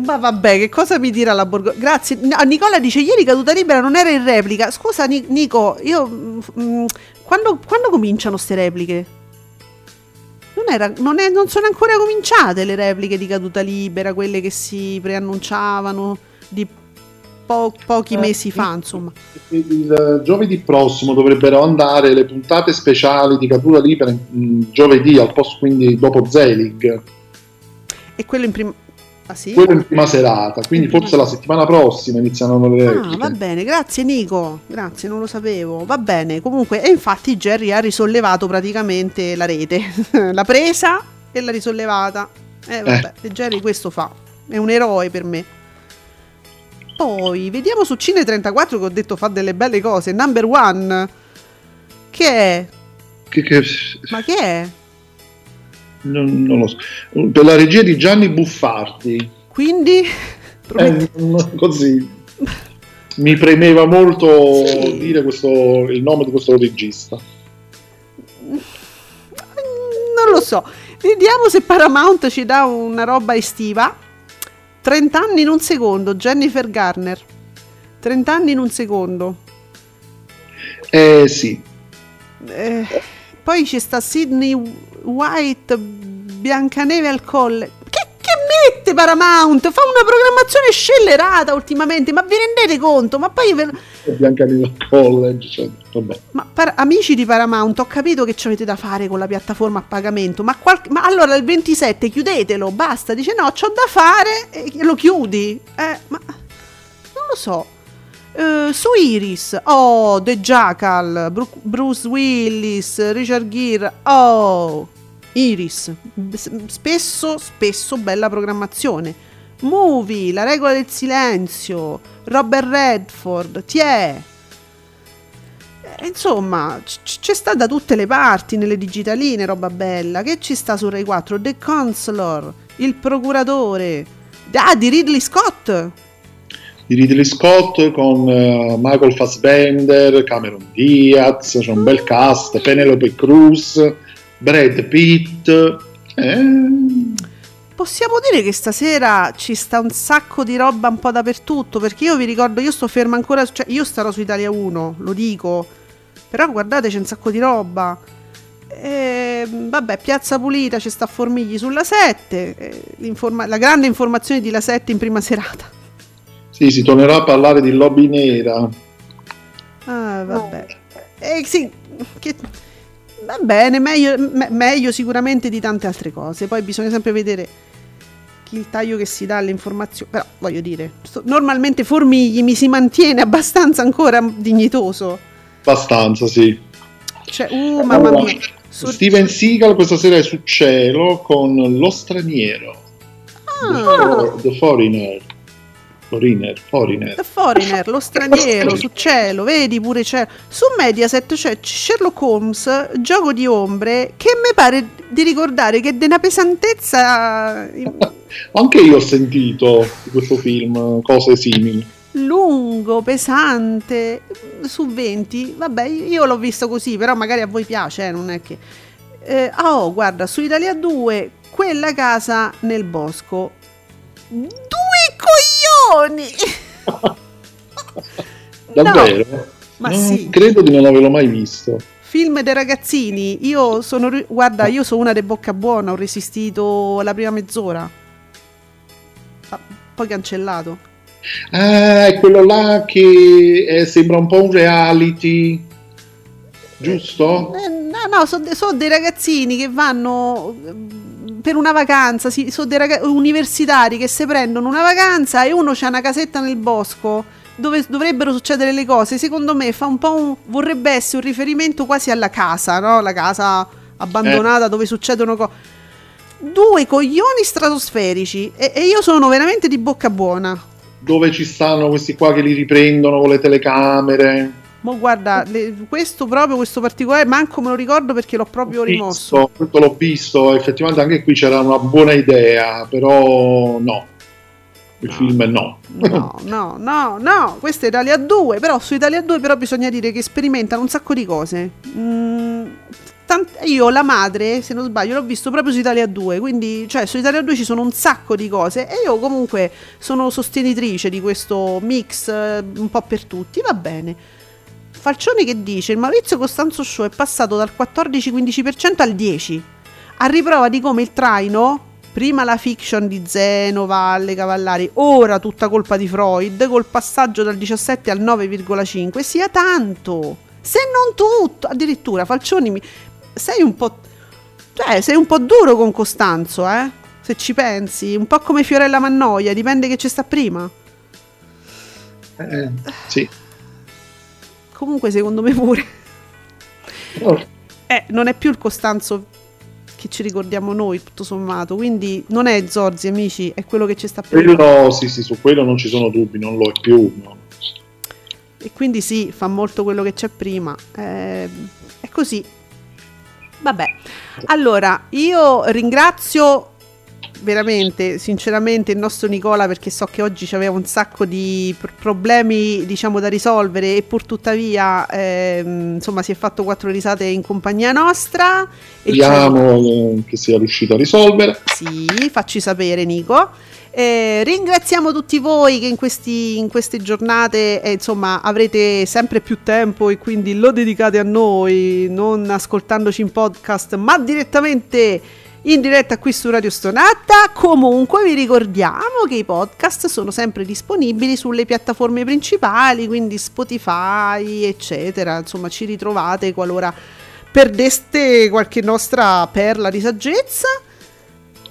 Ma vabbè, che cosa mi dirà la Borgogna? Grazie. No, Nicola dice, ieri Caduta Libera non era in replica. Scusa Ni- Nico, io... mm, quando, quando cominciano ste repliche? Non, era, non, è- non sono ancora cominciate le repliche di Caduta Libera, quelle che si preannunciavano di po- pochi Eh, mesi fa, insomma. Il giovedì prossimo dovrebbero andare le puntate speciali di Catura Libera mm, giovedì al posto quindi dopo Zelig, E quello in prima... Ah sì? quello in prima serata, quindi forse la settimana prossima iniziano le Ah, repliche. va bene, grazie Nico, grazie, non lo sapevo. Va bene, comunque, e infatti Jerry ha risollevato praticamente la rete, l'ha presa e l'ha risollevata. Eh, vabbè, e Jerry questo fa, è un eroe per me. Poi, vediamo su Cine 34 che ho detto fa delle belle cose. Number one, che è? Che- che- Ma che è? Non, non lo so. Per la regia di Gianni Buffardi, Quindi, Eh, così mi premeva molto Sì. dire questo, il nome di questo regista. Non lo so. Vediamo se Paramount ci dà una roba estiva. 30 anni in un secondo, Jennifer Garner. 30 anni in un secondo. Eh sì, Eh, poi ci sta Sidney White, Biancaneve al colle. Che, che mette Paramount? Fa una programmazione scellerata ultimamente, ma vi rendete conto? Ma poi... ve- Biancaneve College, cioè, vabbè. Ma par- amici di Paramount, ho capito che ci avete da fare con la piattaforma a pagamento, ma, qual- ma allora il 27 chiudetelo, basta. Dice no, c'ho da fare e lo chiudi. Eh, ma non lo so. Eh, su Iris, oh, The Jackal, Bru- Bruce Willis, Richard Gere, oh, Iris, spesso, spesso bella programmazione. Movie, La regola del silenzio, Robert Redford, Tiè. Eh, Insomma, c- c'è sta da tutte le parti nelle digitaline, roba bella. Che ci sta su Rai 4? The Counselor, Il procuratore. Ah, di Ridley Scott. Di Ridley Scott con eh, Michael Fassbender, Cameron Diaz, c'è un bel cast, Penelope Cruz, Brad Pitt. Eh, Possiamo dire che stasera ci sta un sacco di roba un po' dappertutto, perché io vi ricordo, io sto ferma ancora, cioè io starò su Italia 1, lo dico, però guardate c'è un sacco di roba. E, vabbè, Piazza Pulita ci sta Formigli sulla 7, eh, la grande informazione di La 7 in prima serata. Sì, si tornerà a parlare di lobby nera. Ah, vabbè. Eh, sì, che- va bene, meglio, me- meglio sicuramente di tante altre cose. Poi bisogna sempre vedere il taglio che si dà alle informazioni. Però voglio dire, sto- normalmente Formigli mi si mantiene abbastanza ancora dignitoso. Abbastanza, sì. Cioè, uh, mamma Allora, mia. Sur- Steven Seagal questa sera è su cielo con Lo straniero. Ah, The Foreigner. Foreigner, Foreigner. The Foreigner, lo straniero, su cielo, vedi pure c'è. Su Mediaset c'è Sherlock Holmes, gioco di ombre, che mi pare di ricordare che è di una pesantezza Anche io ho sentito di questo film cose simili. lungo, pesante, su 20. Vabbè, io l'ho visto così, però magari a voi piace, eh, non è che... Eh, ah, oh, guarda, su Italia 2, quella casa nel bosco. Due coglioni! Davvero? No, ma Non sì. Credo di non averlo mai visto. Film dei ragazzini, io sono, guarda, io sono una de bocca buona, ho resistito la prima mezz'ora. Ah, poi cancellato. Ah, è quello là che eh, sembra un po' un reality. Giusto? Eh, no, no, sono dei ragazzini che vanno per una vacanza, sono dei raga- universitari che si prendono una vacanza e uno c'ha una casetta nel bosco dove dovrebbero succedere le cose. Secondo me fa un po' un, vorrebbe essere un riferimento quasi alla casa, no? La casa abbandonata dove succedono cose. Due coglioni stratosferici e, e io sono veramente di bocca buona. Dove ci stanno questi qua che li riprendono con le telecamere. Ma guarda, le- questo proprio, questo particolare, manco me lo ricordo perché l'ho proprio rimosso. Questo l'ho visto, effettivamente anche qui c'era una buona idea, però no. Il film no. No, no, no, no, questa è Italia 2, però su Italia 2 però bisogna dire che sperimentano un sacco di cose. Mm, tant- io la madre, se non sbaglio, l'ho visto proprio su Italia 2, quindi cioè su Italia 2 ci sono un sacco di cose e io comunque sono sostenitrice di questo mix eh, un po' per tutti, va bene. Falcioni che dice il Maurizio Costanzo Show è passato dal 14-15% al 10%, a riprova di come il traino prima la fiction di Zeno, Valle, Cavallari, ora tutta colpa di Freud, col passaggio dal 17 al 9,5 sia tanto, se non tutto, addirittura Falcioni mi... sei un po' cioè sei un po' duro con Costanzo, eh? Se ci pensi, un po' come Fiorella Mannoia, dipende che ci sta prima. Eh, sì. Comunque secondo me pure. Oh, Eh, non è più il Costanzo che ci ricordiamo noi, tutto sommato. Quindi non è Zorzi, amici, è quello che ci sta prima. quello, sì, sì, su quello non ci sono dubbi, non lo è più. no. E quindi sì, fa molto quello che c'è prima. Eh, è così. Vabbè. Allora, io ringrazio veramente, sinceramente, il nostro Nicola perché so che oggi aveva un sacco di pr- problemi, diciamo, da risolvere e pur tuttavia, ehm, insomma, si è fatto quattro risate in compagnia nostra. Speriamo che sia riuscito a risolvere. Sì, facci sapere Nico. Eh, ringraziamo tutti voi che in, questi- in queste giornate eh, insomma avrete sempre più tempo e quindi lo dedicate a noi, non ascoltandoci in podcast, ma direttamente in diretta qui su Radio Stonata. Comunque vi ricordiamo che i podcast sono sempre disponibili sulle piattaforme principali, quindi Spotify, eccetera. Insomma, ci ritrovate qualora perdeste qualche nostra perla di saggezza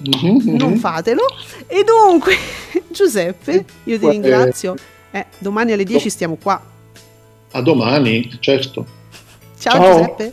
Mhm, non mhm. fatelo. E dunque, Giuseppe, io ti Eh, ringrazio. Eh, domani alle 10 stiamo qua. A domani, certo. Ciao, Ciao. Giuseppe.